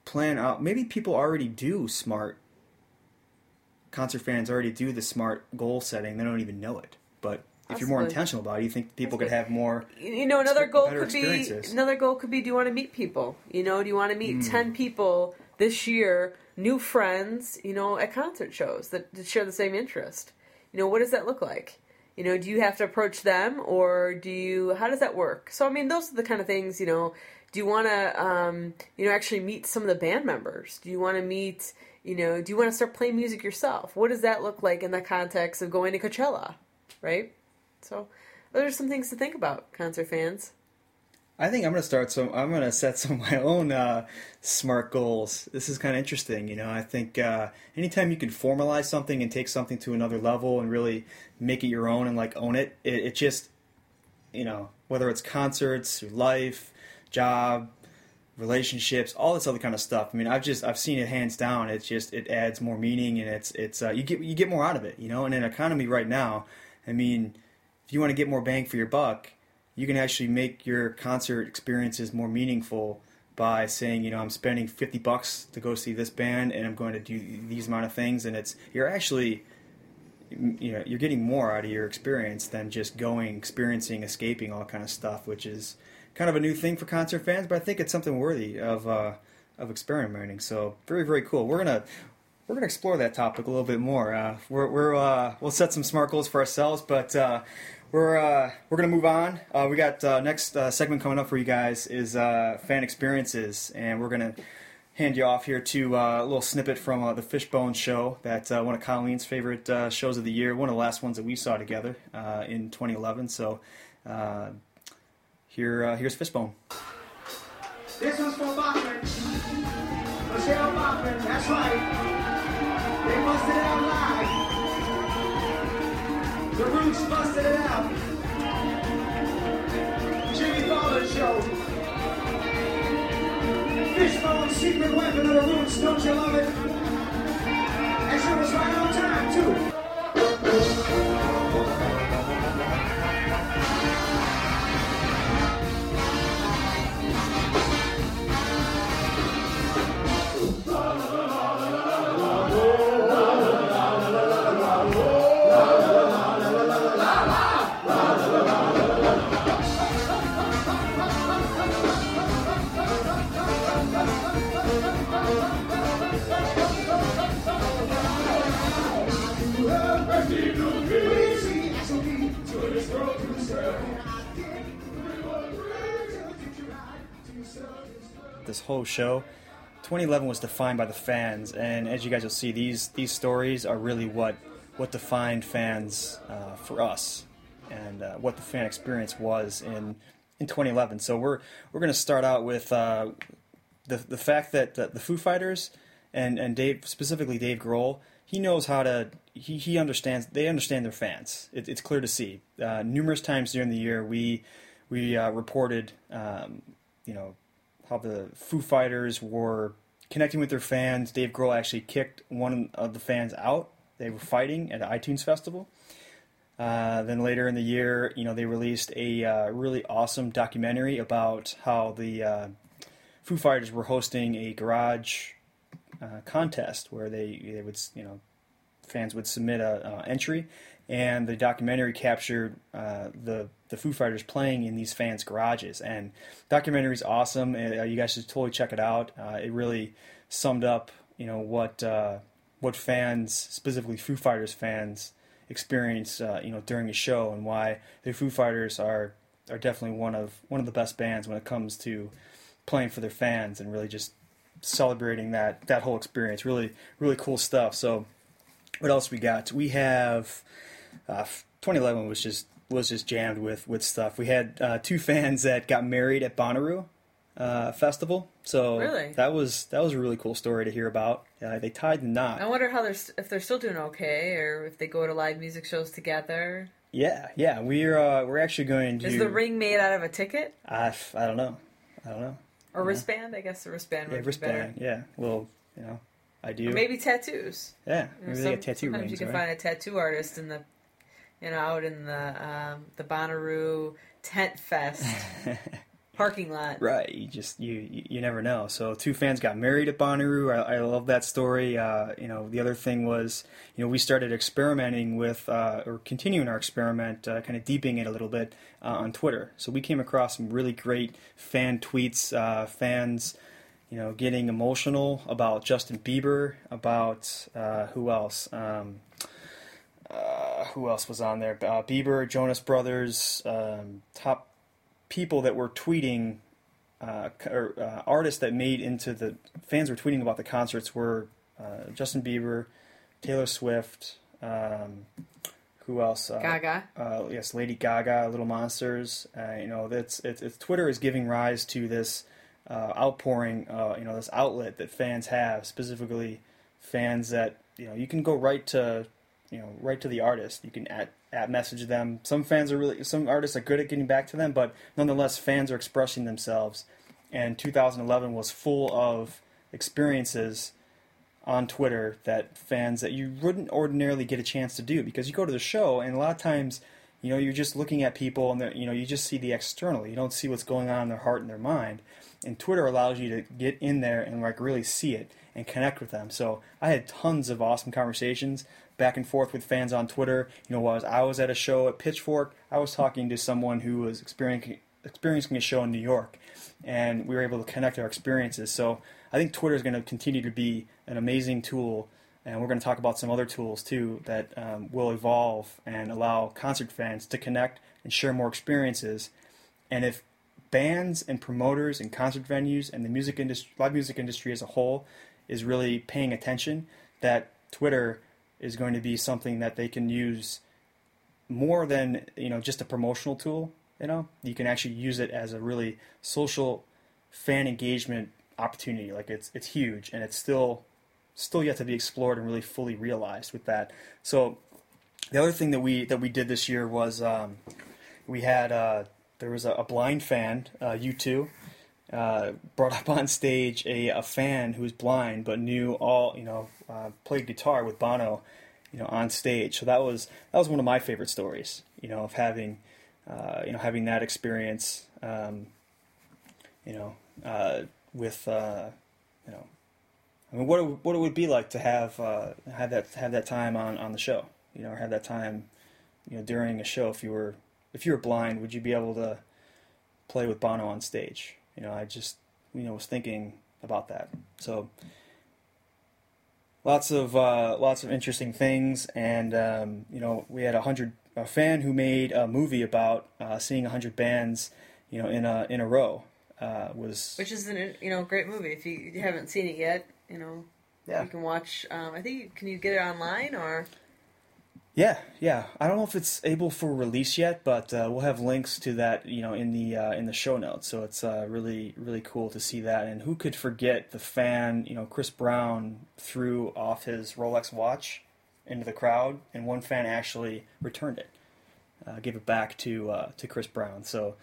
plan out. Maybe people already do smart. Concert fans already do the smart goal setting. They don't even know it, but if you're more intentional about it, you think people could have more. you know another goal could be another goal could be do you want to meet people you know do you want to meet Hmm. 10 people this year new friends you know at concert shows that, that share the same interest you know what does that look like you know do you have to approach them or do you how does that work? So i mean those are the kind of things you know do you want to um, you know actually meet some of the band members? Do you want to meet you know do you want to start playing music yourself? What does that look like in the context of going to coachella right? So those are some things to think about, concert fans. I think I'm gonna start some. I'm gonna set some of my own uh, smart goals. This is kind of interesting, you know. I think uh, anytime you can formalize something and take something to another level and really make it your own and like own it, it, it just, you know, whether it's concerts, life, job, relationships, all this other kind of stuff. I mean, I've just I've seen it hands down. It's just it adds more meaning and it's it's uh, you get you get more out of it, you know. And In an economy right now, I mean, if you want to get more bang for your buck, you can actually make your concert experiences more meaningful by saying, you know, I'm spending 50 bucks to go see this band and I'm going to do these amount of things and it's you're actually you know, you're getting more out of your experience than just going, experiencing, escaping all kind of stuff, which is kind of a new thing for concert fans, but I think it's something worthy of uh, of experimenting. So very very cool. We're gonna we're gonna explore that topic a little bit more. Uh, we're we're uh, we'll set some smart goals for ourselves, but uh, we're uh, we're gonna move on. Uh, we got uh, next uh, segment coming up for you guys is uh, fan experiences, and we're gonna hand you off here to uh, a little snippet from the Fishbone Show. That's uh, one of Colleen's favorite shows of the year. One of the last ones that we saw together in 2011. So here here's Fishbone. This one's for Bachmann. Michele Bachmann, that's right. They busted out live. The Roots busted it out. Jimmy Fallon Show. Fishbone, secret weapon of the Roots, don't you love it? And she was right on time, too. Whole show, 2011 was defined by the fans, and as you guys will see, these these stories are really what what defined fans uh, for us, and uh, what the fan experience was in in 2011. So we're we're going to start out with uh, the the fact that the, the Foo Fighters and and Dave specifically Dave Grohl, he knows how to he, he understands they understand their fans. It, it's clear to see. Uh, numerous times during the year, we we uh, reported, um, you know, how the Foo Fighters were connecting with their fans. Dave Grohl actually kicked one of the fans out. They were fighting at an iTunes festival. Uh, then later in the year, you know, they released a uh, really awesome documentary about how the uh, Foo Fighters were hosting a garage uh, contest where they they would you know fans would submit a uh, entry, and the documentary captured uh, the the Foo Fighters playing in these fans' garages. And documentary is awesome. Uh, you guys should totally check it out. Uh, it really summed up, you know, what uh, what fans, specifically Foo Fighters fans, experience, you know, during a show, and why the Foo Fighters are are definitely one of one of the best bands when it comes to playing for their fans and really just celebrating that that whole experience. Really, really cool stuff. So, what else we got? We have uh, 2011 was just was just jammed with with stuff. We had uh, two fans that got married at Bonnaroo uh, festival. So Really? that was that was a really cool story to hear about. Uh, they tied the knot. I wonder how they're st- if they're still doing okay, or if they go to live music shows together. Yeah, yeah. We're uh, we're actually going to. Is the ring made out of a ticket I, I don't know. I don't know. or wristband? I guess the wristband Yeah, would wristband. be Yeah. Well, you know, I do. better. Maybe tattoos. Yeah. Maybe some- they got tattoo sometimes rings. you can right? find a tattoo artist in the, you know, out in the um, the Bonnaroo tent fest parking lot. Right, you just you you never know. So two fans got married at Bonnaroo. I, I love that story. Uh, you know, the other thing was, you know, we started experimenting with uh, or continuing our experiment, uh, kind of deeping it a little bit uh, on Twitter. So we came across some really great fan tweets, uh, fans, you know, getting emotional about Justin Bieber, about uh, who else. Um, uh, who else was on there? Uh, Bieber, Jonas Brothers, um, top people that were tweeting, uh, or uh, artists that made into the fans were tweeting about the concerts were uh, Justin Bieber, Taylor Swift, um, who else? Uh, Gaga. uh, yes, Lady Gaga, Little Monsters. Uh, you know, that's it's, it's Twitter is giving rise to this uh, outpouring. Uh, you know, this outlet that fans have, specifically fans that you know you can go right to you know right to the artist. You can at at message them. Some fans are really some artists are good at getting back to them, but nonetheless, fans are expressing themselves. And 2011 was full of experiences on Twitter that fans that you wouldn't ordinarily get a chance to do because you go to the show and a lot of times you know you're just looking at people and you know you just see the external you don't see what's going on in their heart and their mind and Twitter allows you to get in there and like really see it and connect with them so I had tons of awesome conversations back and forth with fans on Twitter you know while I was at a show at Pitchfork I was talking to someone who was experiencing experiencing a show in New York and we were able to connect our experiences. So I think Twitter is going to continue to be an amazing tool, and we're going to talk about some other tools too that um, will evolve and allow concert fans to connect and share more experiences. And if bands and promoters and concert venues and the music industry, live music industry as a whole, is really paying attention, that Twitter is going to be something that they can use more than you know just a promotional tool you know? You can actually use it as a really social fan engagement opportunity. Like it's it's huge and it's still still yet to be explored and really fully realized with that. So the other thing that we that we did this year was um, we had uh, there was a, a blind fan uh, u2 uh, brought up on stage a, a fan who was blind but knew all you know uh, played guitar with Bono you know on stage. So that was that was one of my favorite stories you know of having uh, you know having that experience um, you know uh, with uh, you know I mean what it, what it would be like to have have that have that time on, on the show you know or have that time you know during a show if you were if you were blind would you be able to play with Bono on stage you know I just you know was thinking about that so lots of uh, lots of interesting things, and um, you know we had a hundred a fan who made a movie about uh, seeing a hundred bands, you know, in a in a row uh, was which is an you know great movie. If you haven't seen it yet, you know yeah you can watch. Um, I think can you get it online or yeah yeah. I don't know if it's able for release yet, but uh, we'll have links to that you know in the uh, in the show notes. So it's uh, really really cool to see that. And who could forget the fan? You know, Chris Brown threw off his Rolex watch into the crowd, and one fan actually returned it, uh, gave it back to uh, to Chris Brown. So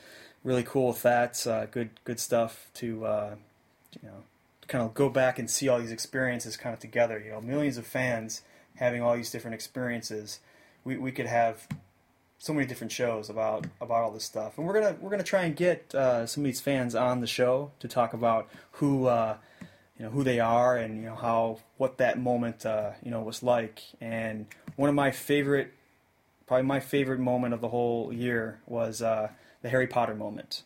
really cool with that. Uh, good good stuff to you know kind of go back and see all these experiences kind of together. You know, millions of fans having all these different experiences. We we could have so many different shows about about all this stuff, and we're gonna we're gonna try and get uh, some of these fans on the show to talk about who uh, you know who they are and you know how what that moment uh, you know was like. And one of my favorite, probably my favorite moment of the whole year was uh, the Harry Potter moment.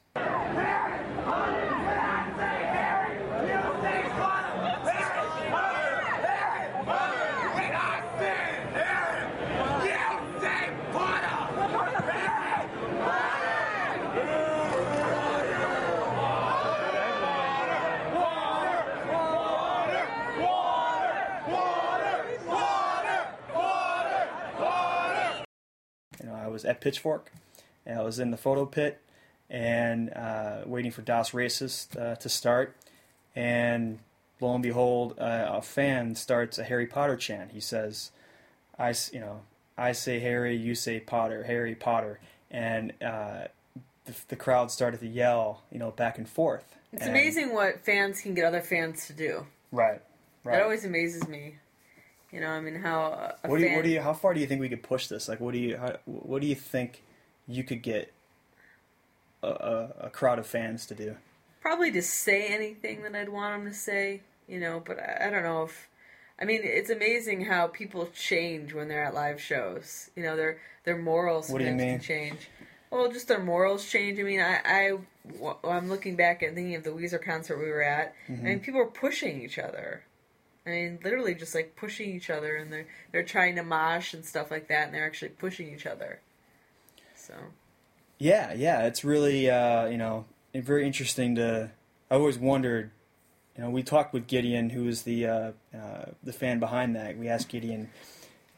Was at Pitchfork, and I was in the photo pit, and uh, waiting for Das Racist uh, to start, and lo and behold, uh, a fan starts a Harry Potter chant. He says, "I, you know, I say Harry, you say Potter, Harry Potter," and uh, the, the crowd started to yell, you know, back and forth. it's And- amazing what fans can get other fans to do. right? Right. That always amazes me. You know, I mean, how What do you, what do you, how far do you think we could push this? Like, what do you, how, what do you think you could get a, a, a crowd of fans to do? probably to say anything that I'd want them to say, you know, but I, I don't know if I mean, it's amazing how people change when they're at live shows. You know, their their morals What do you mean? change. Well, just their morals change. I mean, I, I I'm looking back and thinking of the Weezer concert we were at. Mm-hmm. I mean, people were pushing each other. I mean, literally just like pushing each other, and they're they're trying to mosh and stuff like that, and they're actually pushing each other. So Yeah, yeah, it's really uh, you know very interesting to. I always wondered, you know, we talked with Gideon, who was the uh, uh, the fan behind that. We asked Gideon,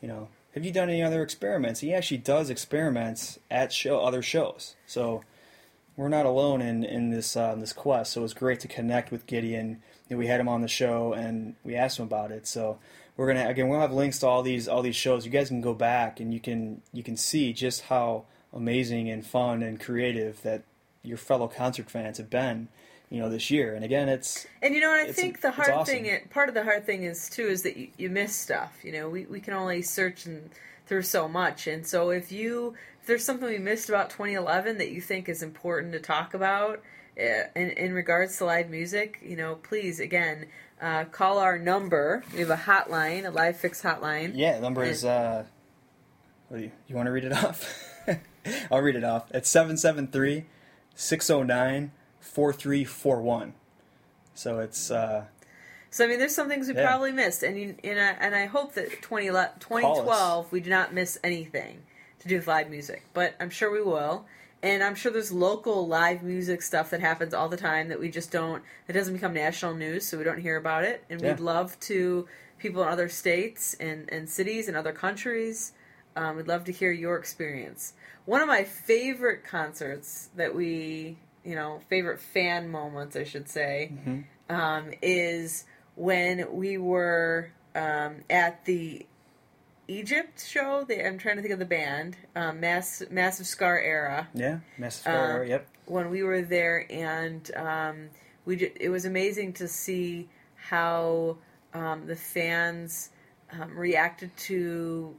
you know, have you done any other experiments? He actually does experiments at show other shows, so we're not alone in in this uh, this quest. So it was great to connect with Gideon. You know, we had him on the show and we asked him about it. So we're gonna again we'll have links to all these all these shows. You guys can go back and you can you can see just how amazing and fun and creative that your fellow concert fans have been. You know this year, and again, it's And you know what I think the hard awesome. thing, part of the hard thing is too, is that you, you miss stuff. You know, we, we can only search and through so much, and so if you if there's something we missed about 2011 that you think is important to talk about in in regards to live music, you know, please again uh, call our number. We have a hotline, a live fix hotline. yeah. The number is uh, what do you you want to read it off? I'll read it off. It's 773 609 4341. So it's uh, So I mean, there's some things we Yeah. probably missed, and you, and I, and I hope that 20, 2012 we do not miss anything to do with live music, but I'm sure we will. And I'm sure there's local live music stuff that happens all the time that we just don't. That doesn't become national news, so we don't hear about it. And Yeah. we'd love to people in other states and, and cities and other countries. Um, we'd love to hear your experience. One of my favorite concerts that we, you know, favorite fan moments, I should say, um, is when we were um, at the Egypt show. The, I'm trying to think of the band, um, Mass, Massive Scar Era. yeah, Massive Uh, era. yep. When we were there, and um, we ju- it was amazing to see how um, the fans um, reacted to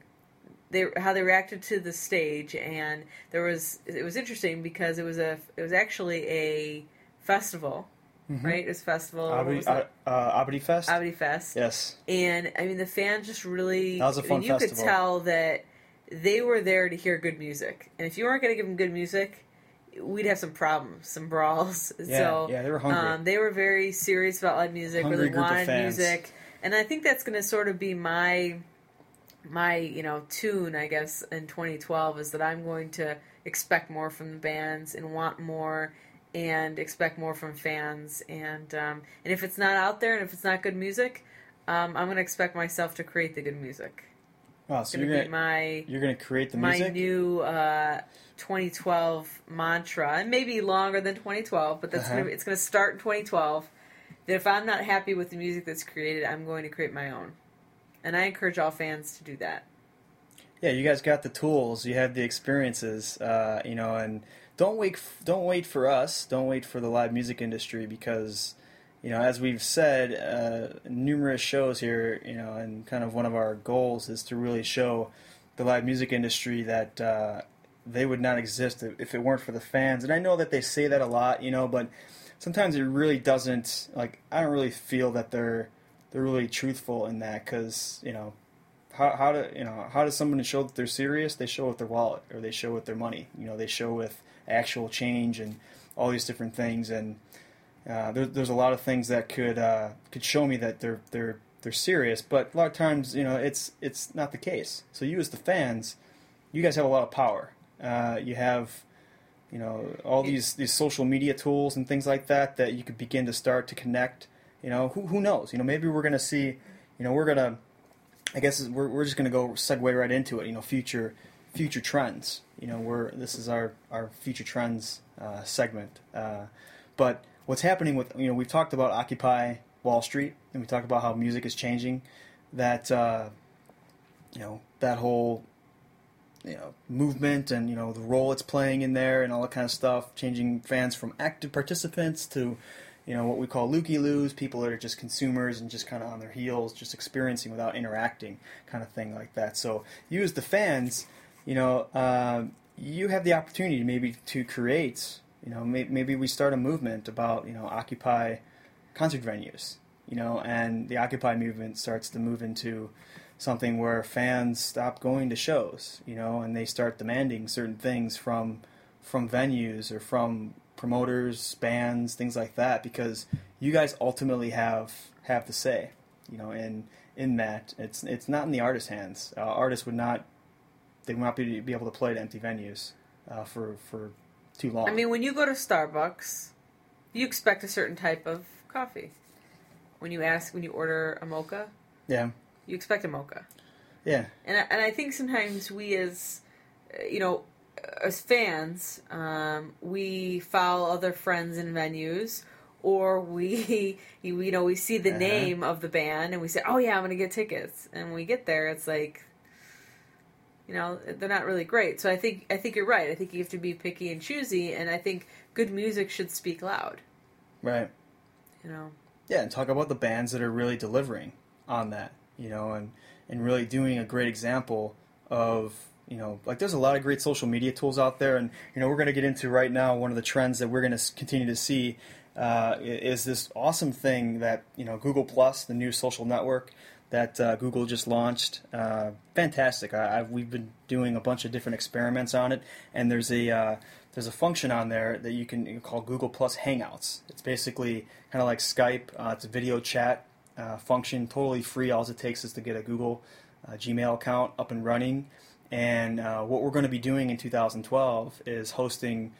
they how they reacted to the stage, and there was it was interesting because it was a it was actually a festival, right? It was festival. Abadi, was uh, uh, Abadi Fest. Abadi Fest. Yes. And I mean, the fans just really. That was a I mean, fun you festival. could tell that they were there to hear good music, and if you weren't going to give them good music, we'd have some problems, some brawls. Yeah, so yeah, they were hungry. Um, they were very serious about live music, Hungry really wanted music, and I think that's going to sort of be my my you know tune i guess in 2012 is that i'm going to expect more from the bands and want more and expect more from fans. And um, and if it's not out there and if it's not good music, um, I'm going to expect myself to create the good music. Oh, It's so going you're gonna my you're gonna create the my music. new uh, 2012 mantra, and maybe longer than 2012, but that's Uh-huh. gonna, it's going to start in 2012. That if I'm not happy with the music that's created, I'm going to create my own, and I encourage all fans to do that. Yeah, you guys got the tools. You have the experiences. Uh, you know, and don't wait. Don't wait for us. Don't wait for the live music industry because, you know, as we've said, uh, numerous shows here. You know, and kind of one of our goals is to really show the live music industry that uh, they would not exist if it weren't for the fans. And I know that they say that a lot. You know, but sometimes it really doesn't. Like, I don't really feel that they're they're really truthful in that because you know how, how to you know how does someone show that they're serious? They show with their wallet or they show with their money. You know, they show with actual change and all these different things. And uh, there, there's a lot of things that could uh, could show me that they're they're they're serious. But a lot of times, you know, it's it's not the case. So you as the fans, you guys have a lot of power. Uh, you have you know all these these social media tools and things like that that you could begin to start to connect. You know, who who knows? You know, maybe we're gonna see. You know, we're gonna I guess we're, we're just going to go segue right into it. You know, future future trends. You know, we're this is our our future trends uh, segment. Uh, but what's happening with you know we've talked about Occupy Wall Street and we talked about how music is changing. That uh, you know that whole you know movement and you know the role it's playing in there and all that kind of stuff, changing fans from active participants to you know what we call looky loos, people that are just consumers and just kind of on their heels, just experiencing without interacting, kind of thing like that. So you as the fans, you know, uh, you have the opportunity maybe to create, you know, may- maybe we start a movement about you know occupy concert venues, you know, and the occupy movement starts to move into something where fans stop going to shows, you know, and they start demanding certain things from from venues or from promoters, bands, things like that, because you guys ultimately have have the say, you know, in in that it's it's not in the artist's hands. Uh, artists would not they would not be, be able to play at empty venues uh, for for too long. I mean, when you go to Starbucks, you expect a certain type of coffee. When you ask, when you order a mocha, yeah, you expect a mocha. yeah, And I, and I think sometimes we as uh, you know as fans, um, we follow other friends in venues, or we you, you know we see the Uh-huh. name of the band and we say, oh yeah, I'm gonna get tickets. And when we get there, it's like. You know they're not really great, so I think I think you're right. I think you have to be picky and choosy, and I think good music should speak loud. right. You know, Yeah, and talk about the bands that are really delivering on that, you know, and and really doing a great example of, you know, like there's a lot of great social media tools out there, and you know we're going to get into right now one of the trends that we're going to continue to see uh, is this awesome thing that you know Google Plus, the new social network that uh, Google just launched. Uh, fantastic! I, I've, we've been doing a bunch of different experiments on it, and there's a uh, there's a function on there that you can you call Google Plus Hangouts. It's basically kind of like Skype. Uh, it's a video chat uh, function, totally free. All it takes is to get a Google uh, Gmail account up and running. And uh, what we're going to be doing in 2012 is hosting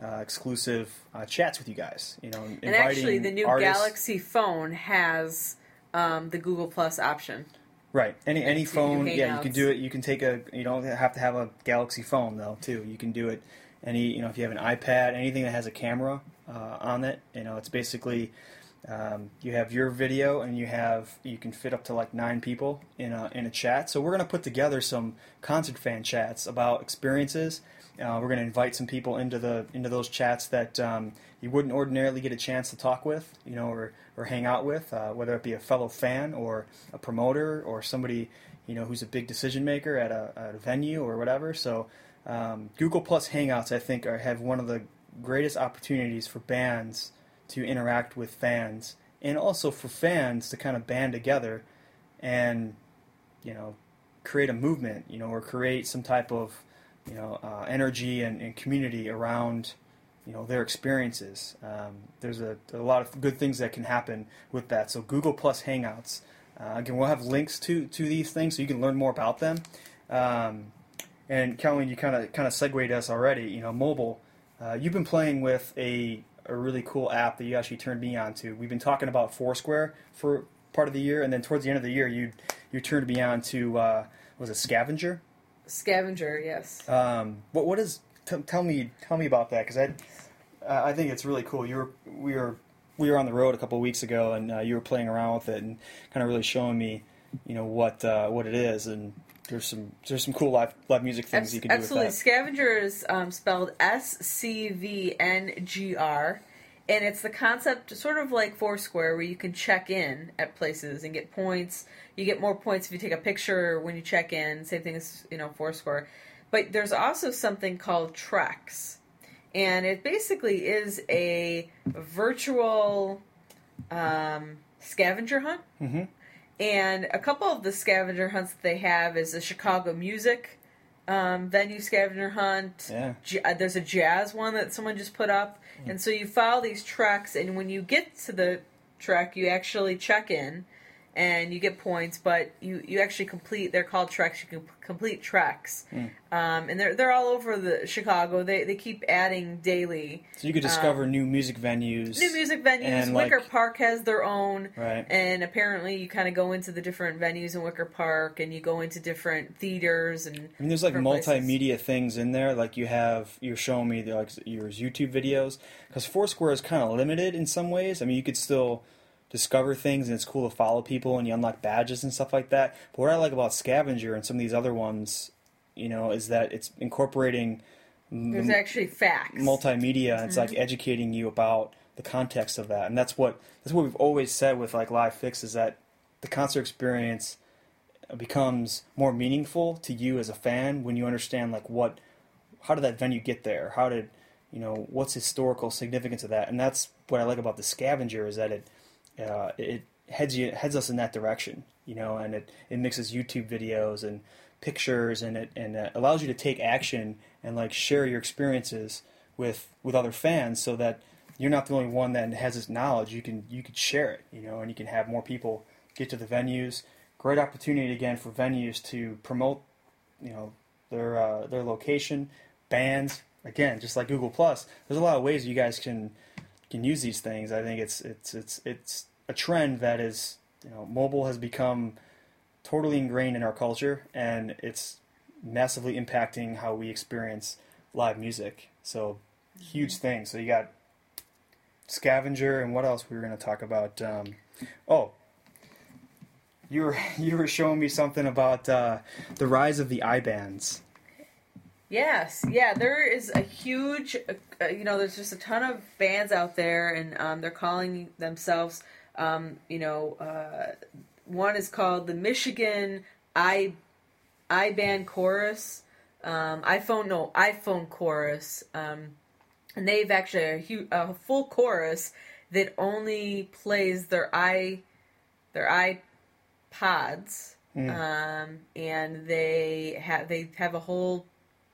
uh, exclusive uh, chats with you guys. You know, and actually, the new artists- Galaxy phone has um, the Google Plus option. Right. Any any to phone, yeah, you can do it. You can take a. You don't have to have a Galaxy phone though, too. You can do it. Any you know, if you have an iPad, anything that has a camera uh, on it, you know, it's basically um, you have your video and you have you can fit up to like nine people in a in a chat. So we're gonna put together some concert fan chats about experiences. Uh, we're gonna invite some people into the into those chats that um, you wouldn't ordinarily get a chance to talk with, you know, or or hang out with, uh, whether it be a fellow fan or a promoter or somebody you know who's a big decision maker at a, at a venue or whatever. So um, Google Plus Hangouts, I think, are, have one of the greatest opportunities for bands to interact with fans, and also for fans to kind of band together and you know create a movement, you know, or create some type of you know uh, energy and, and community around you know their experiences. Um, there's a, a lot of good things that can happen with that. So Google Plus Hangouts. Uh, again, we'll have links to, to these things so you can learn more about them. Um, and Kelly, you kind of kind of segued us already. You know, mobile. Uh, you've been playing with a a really cool app that you actually turned me on to. We've been talking about Foursquare for part of the year, and then towards the end of the year, you you turned me on to uh, was it SCVNGR? SCVNGR, yes. Um, what what is? T- tell me tell me about that because I uh, I think it's really cool. You were we were we were on the road a couple of weeks ago, and uh, you were playing around with it and kind of really showing me, you know, what uh, what it is, and there's some there's some cool live live music things Abs- you can do Absolutely. SCVNGR is um, spelled S C V N G R, and it's the concept, sort of like Foursquare, where you can check in at places and get points. You get more points if you take a picture when you check in. Same thing as you know Foursquare, but there's also something called Treks, and it basically is a virtual um, scavenger hunt. hmm And a couple of the scavenger hunts that they have is the Chicago music um, venue scavenger hunt. Yeah. J- uh, there's a jazz one that someone just put up. And so you follow these treks, and when you get to the trek, you actually check in and you get points, but you, you actually complete, they're called treks, you can complete treks. Hmm. Um, and they're, they're all over the Chicago. They, they keep adding daily. So you could discover new music venues. Um, New music venues. And, Wicker like- Park has their own. Right. And apparently, you kind of go into the different venues in Wicker Park, and you go into different theaters and. I mean, there's like different places. multimedia things in there. Like you have, you're showing me the, like your YouTube videos because Foursquare is kind of limited in some ways. I mean, you could still discover things, and it's cool to follow people, and you unlock badges and stuff like that. But what I like about SCVNGR and some of these other ones, you know, is that it's incorporating There's actually facts. multimedia and it's like mm-hmm. educating you about the context of that and that's what that's what we've always said with like live fix is that the concert experience becomes more meaningful to you as a fan when you understand like what how did that venue get there how did you know what's historical significance of that and that's what i like about the SCVNGR is that it uh, it heads you heads us in that direction you know and it, it mixes youtube videos and pictures and it and it allows you to take action and like share your experiences with with other fans so that you're not the only one that has this knowledge. You can you can share it you know and you can have more people get to the venues. Great opportunity again for venues to promote you know their uh, their location. Bands again just like google plus there's a lot of ways you guys can can use these things i think it's it's it's it's a trend that is you know mobile has become totally ingrained in our culture and it's massively impacting how we experience live music. So huge thing. So you got SCVNGR and what else we were going to talk about um, oh you were you were showing me something about uh, the rise of the i bands Yes, yeah, there is a huge, uh, you know, there's just a ton of bands out there, and um, they're calling themselves, um, you know, uh, one is called the Michigan I I Band Chorus, um, iPhone no iPhone Chorus, um, and they've actually a, hu- a full chorus that only plays their i their iPods, um, and they have they have a whole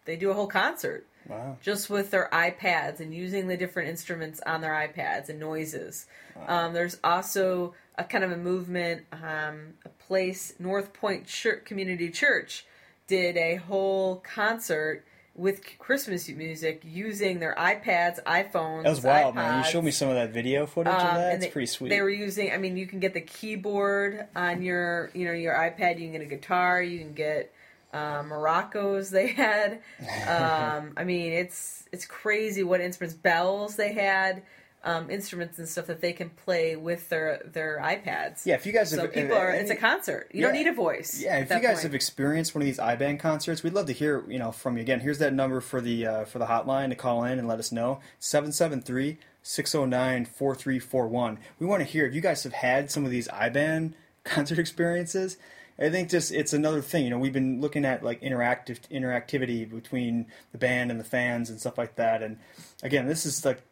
they do a whole concert wow just with their iPads and using the different instruments on their iPads and noises. Um, there's also a kind of a movement, um, a place, North Point Church, Community Church did a whole concert with Christmas music using their iPads, iPhones. that was wild man you showed me some of that video footage of Um, that it's they, pretty sweet They were using. I mean, you can get the keyboard on your, you know, your iPad. You can get a guitar. You can get uh, maracas. They had. Um, I mean, it's it's crazy what instruments, bells they had, um, instruments and stuff that they can play with their their iPads. yeah if you guys So have people are. It's a concert. You don't need a voice. Yeah, if you guys point. have experienced one of these iBand concerts, we'd love to hear, you know, from you. Again, here's that number for the uh, for the hotline to call in and let us know. 773-609-4341. We want to hear if you guys have had some of these iBand concert experiences. I think just it's another thing. You know, we've been looking at like interactive interactivity between the band and the fans and stuff like that. And again, this is like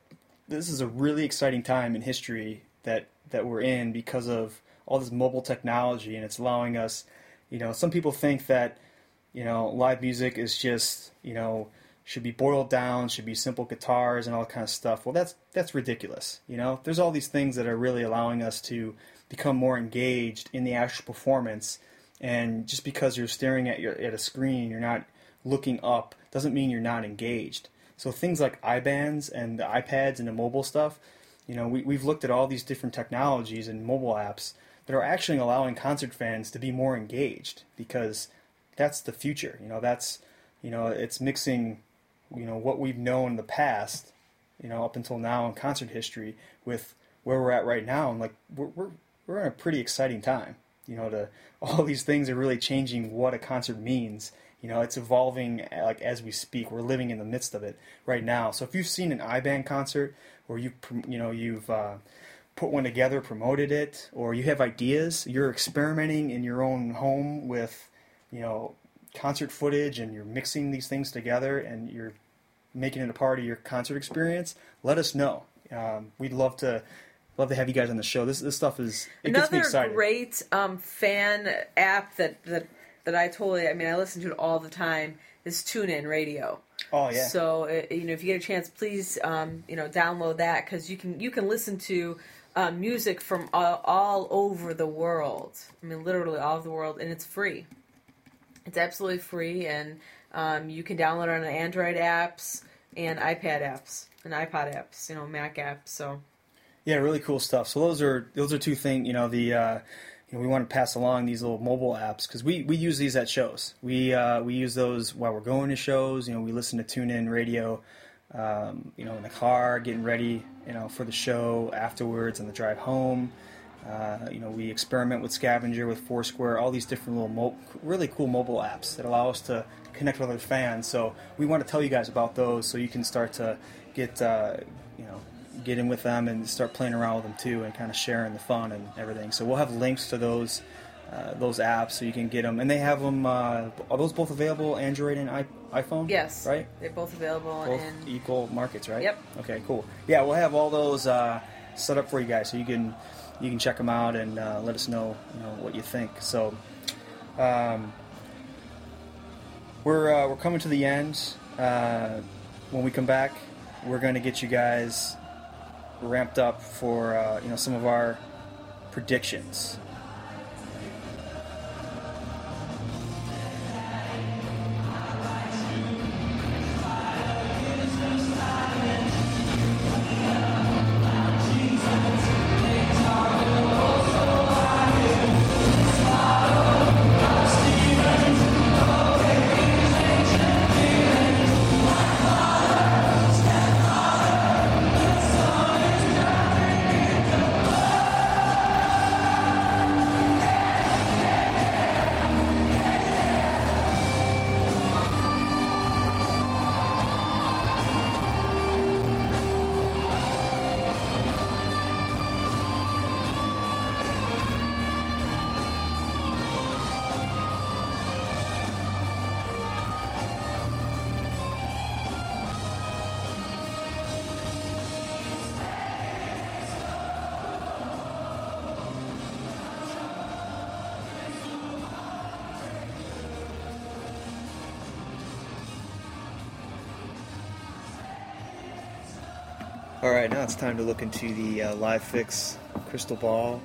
this is a really exciting time in history that that we're in because of all this mobile technology and it's allowing us you know some people think that you know live music is just you know should be boiled down should be simple guitars and all that kind of stuff well that's that's ridiculous you know there's all these things that are really allowing us to become more engaged in the actual performance and just because you're staring at your at a screen you're not looking up doesn't mean you're not engaged So things like iBands and the iPads and the mobile stuff, you know, we, we've looked at all these different technologies and mobile apps that are actually allowing concert fans to be more engaged because that's the future. You know, that's you know, it's mixing, you know, what we've known in the past, you know, up until now in concert history with where we're at right now, and like we're we're we're in a pretty exciting time. You know, to all these things are really changing what a concert means. You know, it's evolving like as we speak. We're living in the midst of it right now. So if you've seen an iBand concert, or you you know you've uh, put one together, promoted it, or you have ideas, you're experimenting in your own home with, you know, concert footage and you're mixing these things together and you're making it a part of your concert experience, let us know. Um, we'd love to love to have you guys on the show. This this stuff is it gets me Another great um, fan app that, that that I totally I mean I listen to it all the time is TuneIn Radio. oh yeah. So uh, you know if you get a chance, please um, you know download that because you can you can listen to uh, music from all, all over the world. I mean literally all over the world, and it's free. It's absolutely free, and um, you can download it on Android apps and iPad apps and iPod apps, you know Mac apps. So Yeah, really cool stuff. So those are those are two things. You know, the uh, you know we want to pass along these little mobile apps because we, we use these at shows. We uh, we use those while we're going to shows. You know, we listen to TuneIn Radio. Um, you know, in the car, getting ready. You know, for the show afterwards and the drive home. Uh, you know, we experiment with SCVNGR, with Foursquare, all these different little, mo- really cool mobile apps that allow us to connect with other fans. So we want to tell you guys about those, so you can start to get, uh, you know, get in with them and start playing around with them too, and kind of sharing the fun and everything. So we'll have links to those, uh, those apps, so you can get them. And they have them. Uh, are those both available, Android and iPhone? yes, Right. they're both available Both and equal markets, right? Yep. Okay, cool. Yeah, we'll have all those uh, set up for you guys, so you can you can check them out and uh, let us know, you know what you think. So, um, we're uh, we're coming to the end. Uh, when we come back, we're going to get you guys ramped up for uh, you know some of our predictions. Right, now it's time to look into the uh, live fix crystal ball.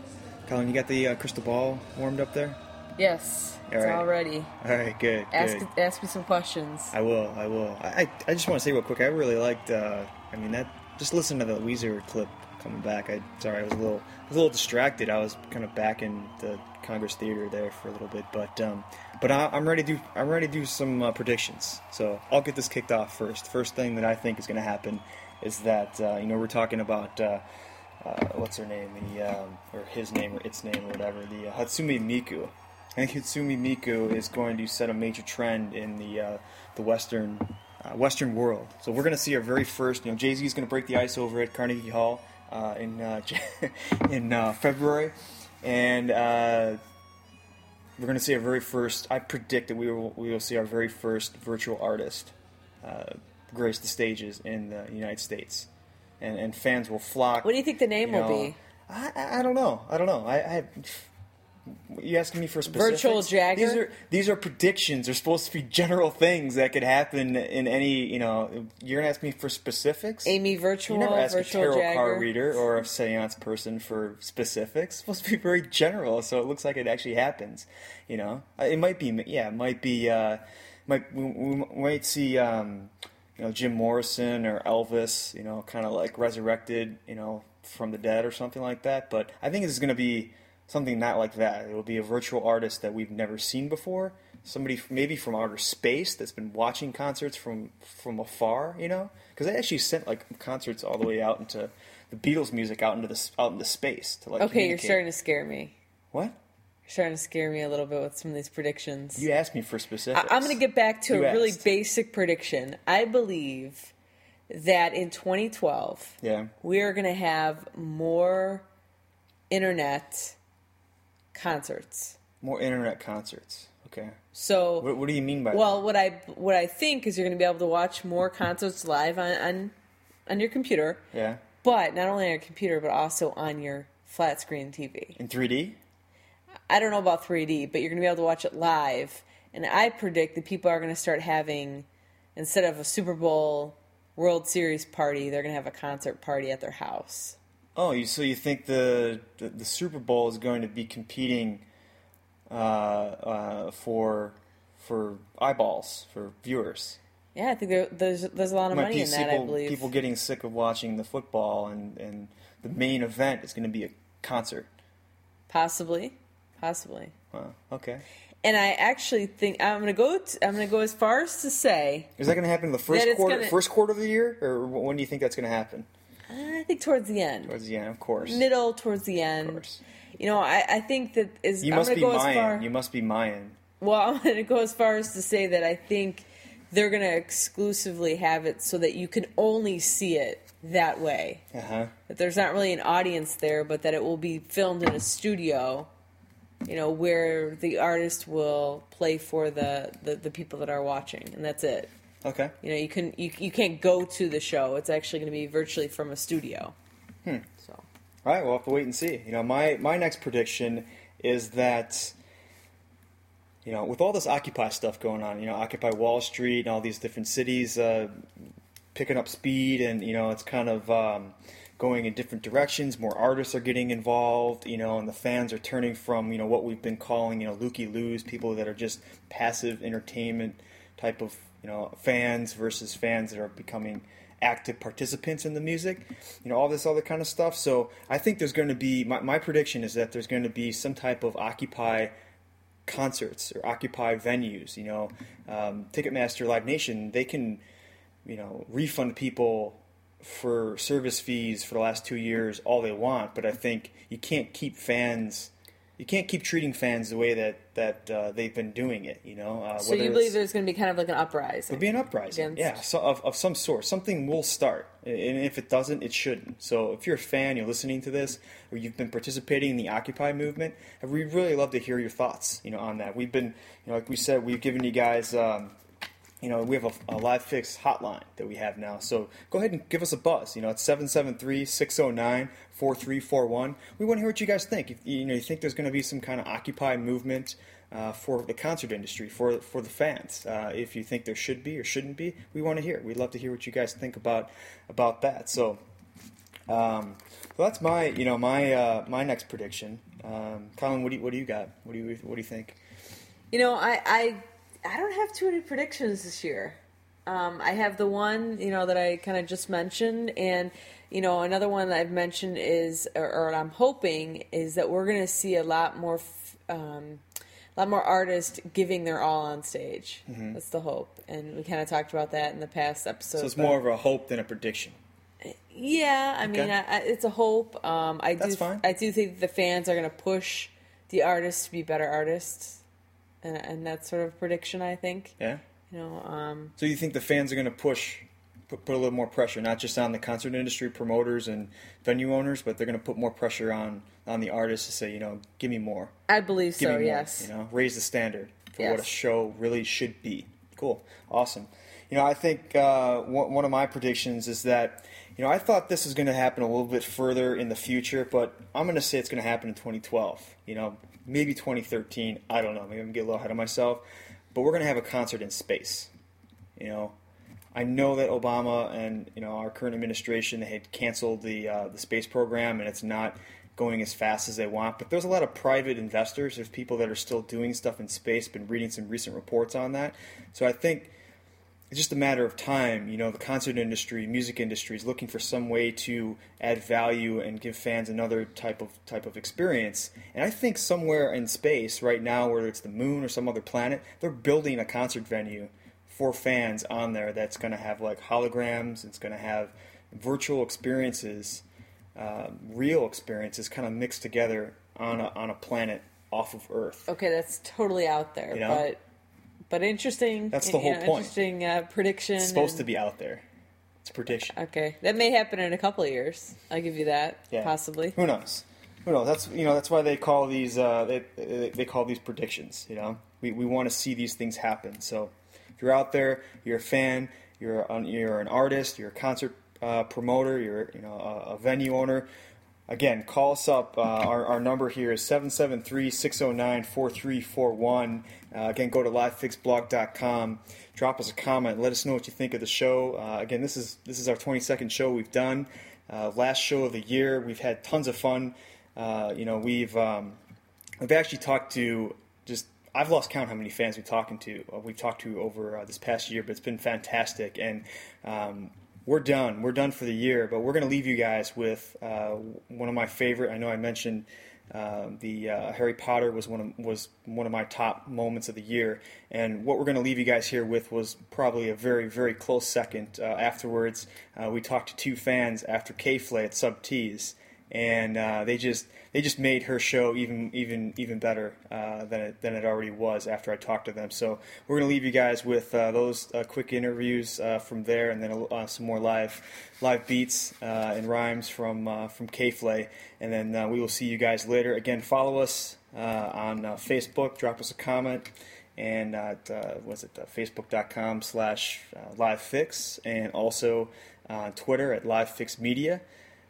Colin, you got the uh, crystal ball warmed up there? yes, All it's right. all ready. All right, good. Ask good. ask me some questions. I will. I will. I, I, just want to say real quick. I really liked. Uh, I mean, that just listen to the Weezer clip coming back. I sorry, I was a little, I was a little distracted. I was kind of back in the Congress Theater there for a little bit, but um, but I, I'm ready to do. I'm ready to do some uh, predictions. So I'll get this kicked off first. First thing that I think is going to happen is that uh, you know we're talking about. Uh, uh, what's her name? The um, or his name or its name or whatever. The uh, Hatsune Miku. Think Hatsune Miku is going to set a major trend in the uh, the Western uh, Western world. So we're going to see our very first. You know, Jay Z is going to break the ice over at Carnegie Hall in in February, and we're going to see our very first. I predict that we will we will see our very first virtual artist uh, grace the stages in the United States, and and fans will flock. What do you think the name you will be? I, I I don't know. I don't know. I, I you asking me for specifics? Virtual Jagger? These are these are predictions. They're supposed to be general things that could happen in any. You know, you're gonna ask me for specifics. Amy Virtual, You never ask a tarot Jagger. card reader or a seance person for specifics. It's supposed to be very general, so it looks like it actually happens. You know, Uh, it might be. Yeah, it might be. Uh, might we, we might see. Um, you know Jim Morrison or Elvis, you know, kind of like resurrected, you know, from the dead or something like that. But I think it's going to be something not like that. It will be a virtual artist that we've never seen before. Somebody maybe from outer space that's been watching concerts from from afar, you know, because they actually sent like concerts all the way out into the Beatles music out into the out into space to like. Okay, you're starting to scare me. What? You're starting to scare me a little bit with some of these predictions. You asked me for specifics. I- I'm going to get back to You a really basic prediction. I believe that in 2012, Yeah. we are going to have more internet concerts. More internet concerts. Okay. So, What, what do you mean by that? well, what I what I think is you're going to be able to watch more concerts live on on, on your computer. Yeah. but not only on your computer but also on your flat screen TV. In 3D? I don't know about 3D, but you're going to be able to watch it live. And I predict that people are going to start having, instead of a Super Bowl World Series party, they're going to have a concert party at their house. Oh, you, so you think the, the the Super Bowl is going to be competing uh, uh, for for eyeballs for viewers? Yeah, I think there, there's there's a lot of money in that. I people, believe. people getting sick of watching the football, and, and the main event is going to be a concert. possibly, possibly. Wow. Okay. And I actually think I'm going to go. T- I'm going to go as far as to say Is that going to happen in the first quarter? gonna- First quarter of the year, or when do you think that's going to happen? I think towards the end, Towards the end, of course. middle towards the end. Of course. You know, I, I think that is. You I'm must going be to go as Mayan. far. You must be Mayan. Well, I'm going to go as far as to say that I think they're going to exclusively have it so that you can only see it that way. Uh huh. That there's not really an audience there, but that it will be filmed in a studio, you know, where the artist will play for the, the, the people that are watching, and that's it. Okay. You know, you can you, you can't go to the show. It's actually going to be virtually from a studio. Hmm. So All right, Well, we'll have to wait and see. You know, my my next prediction is that you know, with all this Occupy stuff going on, you know, Occupy Wall Street and all these different cities uh, picking up speed, and you know, it's kind of um, going in different directions. More artists are getting involved, you know, and the fans are turning from you know what we've been calling you know looky loos, people that are just passive entertainment type of you know fans versus fans that are becoming active participants in the music, you know, all this other kind of stuff. So I think there's going to be my, my prediction is that there's going to be some type of Occupy concerts or Occupy venues. You know, um, Ticketmaster, Live Nation, they can, you know, refund people for service fees for the last two years all they want, but I think you can't keep fans. You can't keep treating fans the way that that uh, they've been doing it. You know, uh, so you believe there's going to be kind of like an uprising? It'll be an uprising, Against- yeah, so of, of some sort. Something will start, and if it doesn't, it shouldn't. So if you're a fan, you're listening to this, or you've been participating in the Occupy movement, we'd really love to hear your thoughts, you know, on that. We've been, you know, like we said, we've given you guys, um, you know, we have a, a live fix hotline that we have now. So go ahead and give us a buzz. You know, it's 773-609-4341. We want to hear what you guys think. If, you know, you think there's going to be some kind of Occupy movement uh, for the concert industry, for for the fans. Uh, if you think there should be or shouldn't be, we want to hear. We'd love to hear what you guys think about about that. So, um, so that's my you know my uh, my next prediction. Um, Colin, what do you, what do you got? What do you what do you think? You know, I I, I don't have too many predictions this year. Um, I have the one you know that I kind of just mentioned, and you know another one that I've mentioned is, or, or I'm hoping is that we're going to see a lot more, f- um, a lot more artists giving their all on stage. That's the hope, and we kind of talked about that in the past episode. So it's more of a hope than a prediction. Yeah, I mean, I, I, it's a hope. Um, I That's do. fine. I do think the fans are going to push the artists to be better artists, and, and that's sort of prediction. I think. Yeah. You know, um, So you think the fans are going to push, put, put a little more pressure, not just on the concert industry promoters and venue owners, but they're going to put more pressure on on the artists to say, you know, give me more, I believe give so. me more, yes. you know, raise the standard for what a show really should be. Cool, awesome. You know, I think uh, one, one of my predictions is that, you know, I thought this was going to happen a little bit further in the future, but I'm going to say it's going to happen in 2012. You know, maybe 2013. I don't know. Maybe I'm getting a little ahead of myself, but we're going to have a concert in space. You know, I know that Obama and you know our current administration they had canceled the uh, the space program and it's not going as fast as they want. But there's a lot of private investors. There's people that are still doing stuff in space. Been reading some recent reports on that. So I think it's just a matter of time. You know, the concert industry, music industry is looking for some way to add value and give fans another type of type of experience. And I think somewhere in space right now, whether it's the moon or some other planet, they're building a concert venue for fans on there that's going to have like holograms. It's going to have virtual experiences, um, real experiences, kind of mixed together on a, on a planet off of Earth. Okay, that's totally out there, You know? but but interesting. That's the whole know, point. Interesting uh, prediction. It's supposed and- to be out there. It's a prediction. Okay, that may happen in a couple of years. I'll give you that. Yeah. Possibly. Who knows? Who knows? That's you know that's why they call these uh, they they call these predictions. You know, we we want to see these things happen. So if you're out there, you're a fan, you're an, you're an artist, you're a concert uh, promoter, you're you know a, a venue owner. Again, call us up. Uh, our, our number here is 773-609-4341. Uh, again, go to livefixblog.com. Drop us a comment. Let us know what you think of the show. Uh, again, this is this is our 22nd show we've done. Uh, last show of the year. We've had tons of fun. Uh, you know, we've um, we've actually talked to just I've lost count how many fans we've talking to. Uh, we've talked to over uh, this past year, but it's been fantastic. And um, we're done. We're done for the year, but we're going to leave you guys with uh, one of my favorite. I know I mentioned uh, the uh, Harry Potter was one of was one of my top moments of the year, and what we're going to leave you guys here with was probably a very very close second. Uh, afterwards, uh, we talked to two fans after K-Flay at Sub Tees, and uh, they just they just made her show even even even better uh, than it than it already was after I talked to them. So we're gonna leave you guys with uh, those uh, quick interviews uh, from there, and then uh, some more live live beats and rhymes from from K-Flay, and then we will see you guys later. Again, follow us on Facebook, drop us a comment. And at, was it facebook.com slash livefix and also on Twitter at livefixmedia.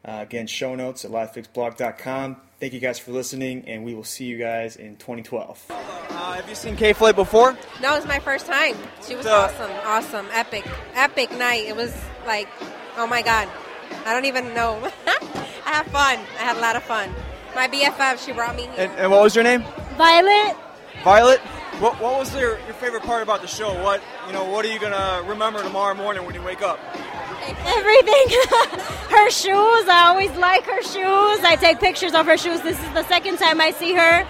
Uh, again, show notes at livefixblog.com. Thank you guys for listening, and we will see you guys in 2012. Uh, have you seen K-Flay before? No, it was my first time. She was So- awesome, awesome, epic, epic night. It was like, oh my god, I don't even know. I had fun. I had a lot of fun. My BFF, she brought me here. And, and what was your name? Violet, Violet. What, what was your, your favorite part about the show? What you know? What are you gonna remember tomorrow morning when you wake up? everything. her shoes, I always like her shoes. I take pictures of her shoes. This is the second time I see her.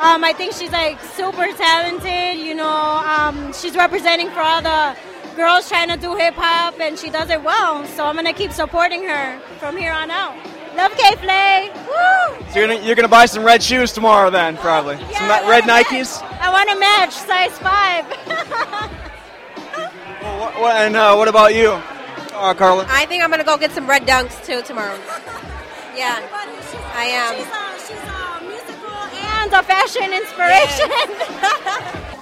Um, I think she's like super talented. You know, um, she's representing for all the girls trying to do hip hop, and she does it well. So I'm gonna keep supporting her from here on out. Love K-Flay. Woo! So you're gonna, you're gonna buy some red shoes tomorrow, then probably Yeah, some I red wanna match. Nikes. I want to match size five. Well, what, what, and uh, what about you, uh, Carla? I think I'm gonna go get some red dunks too tomorrow. Yeah, I am. She's a, she's a musical and a fashion inspiration. What's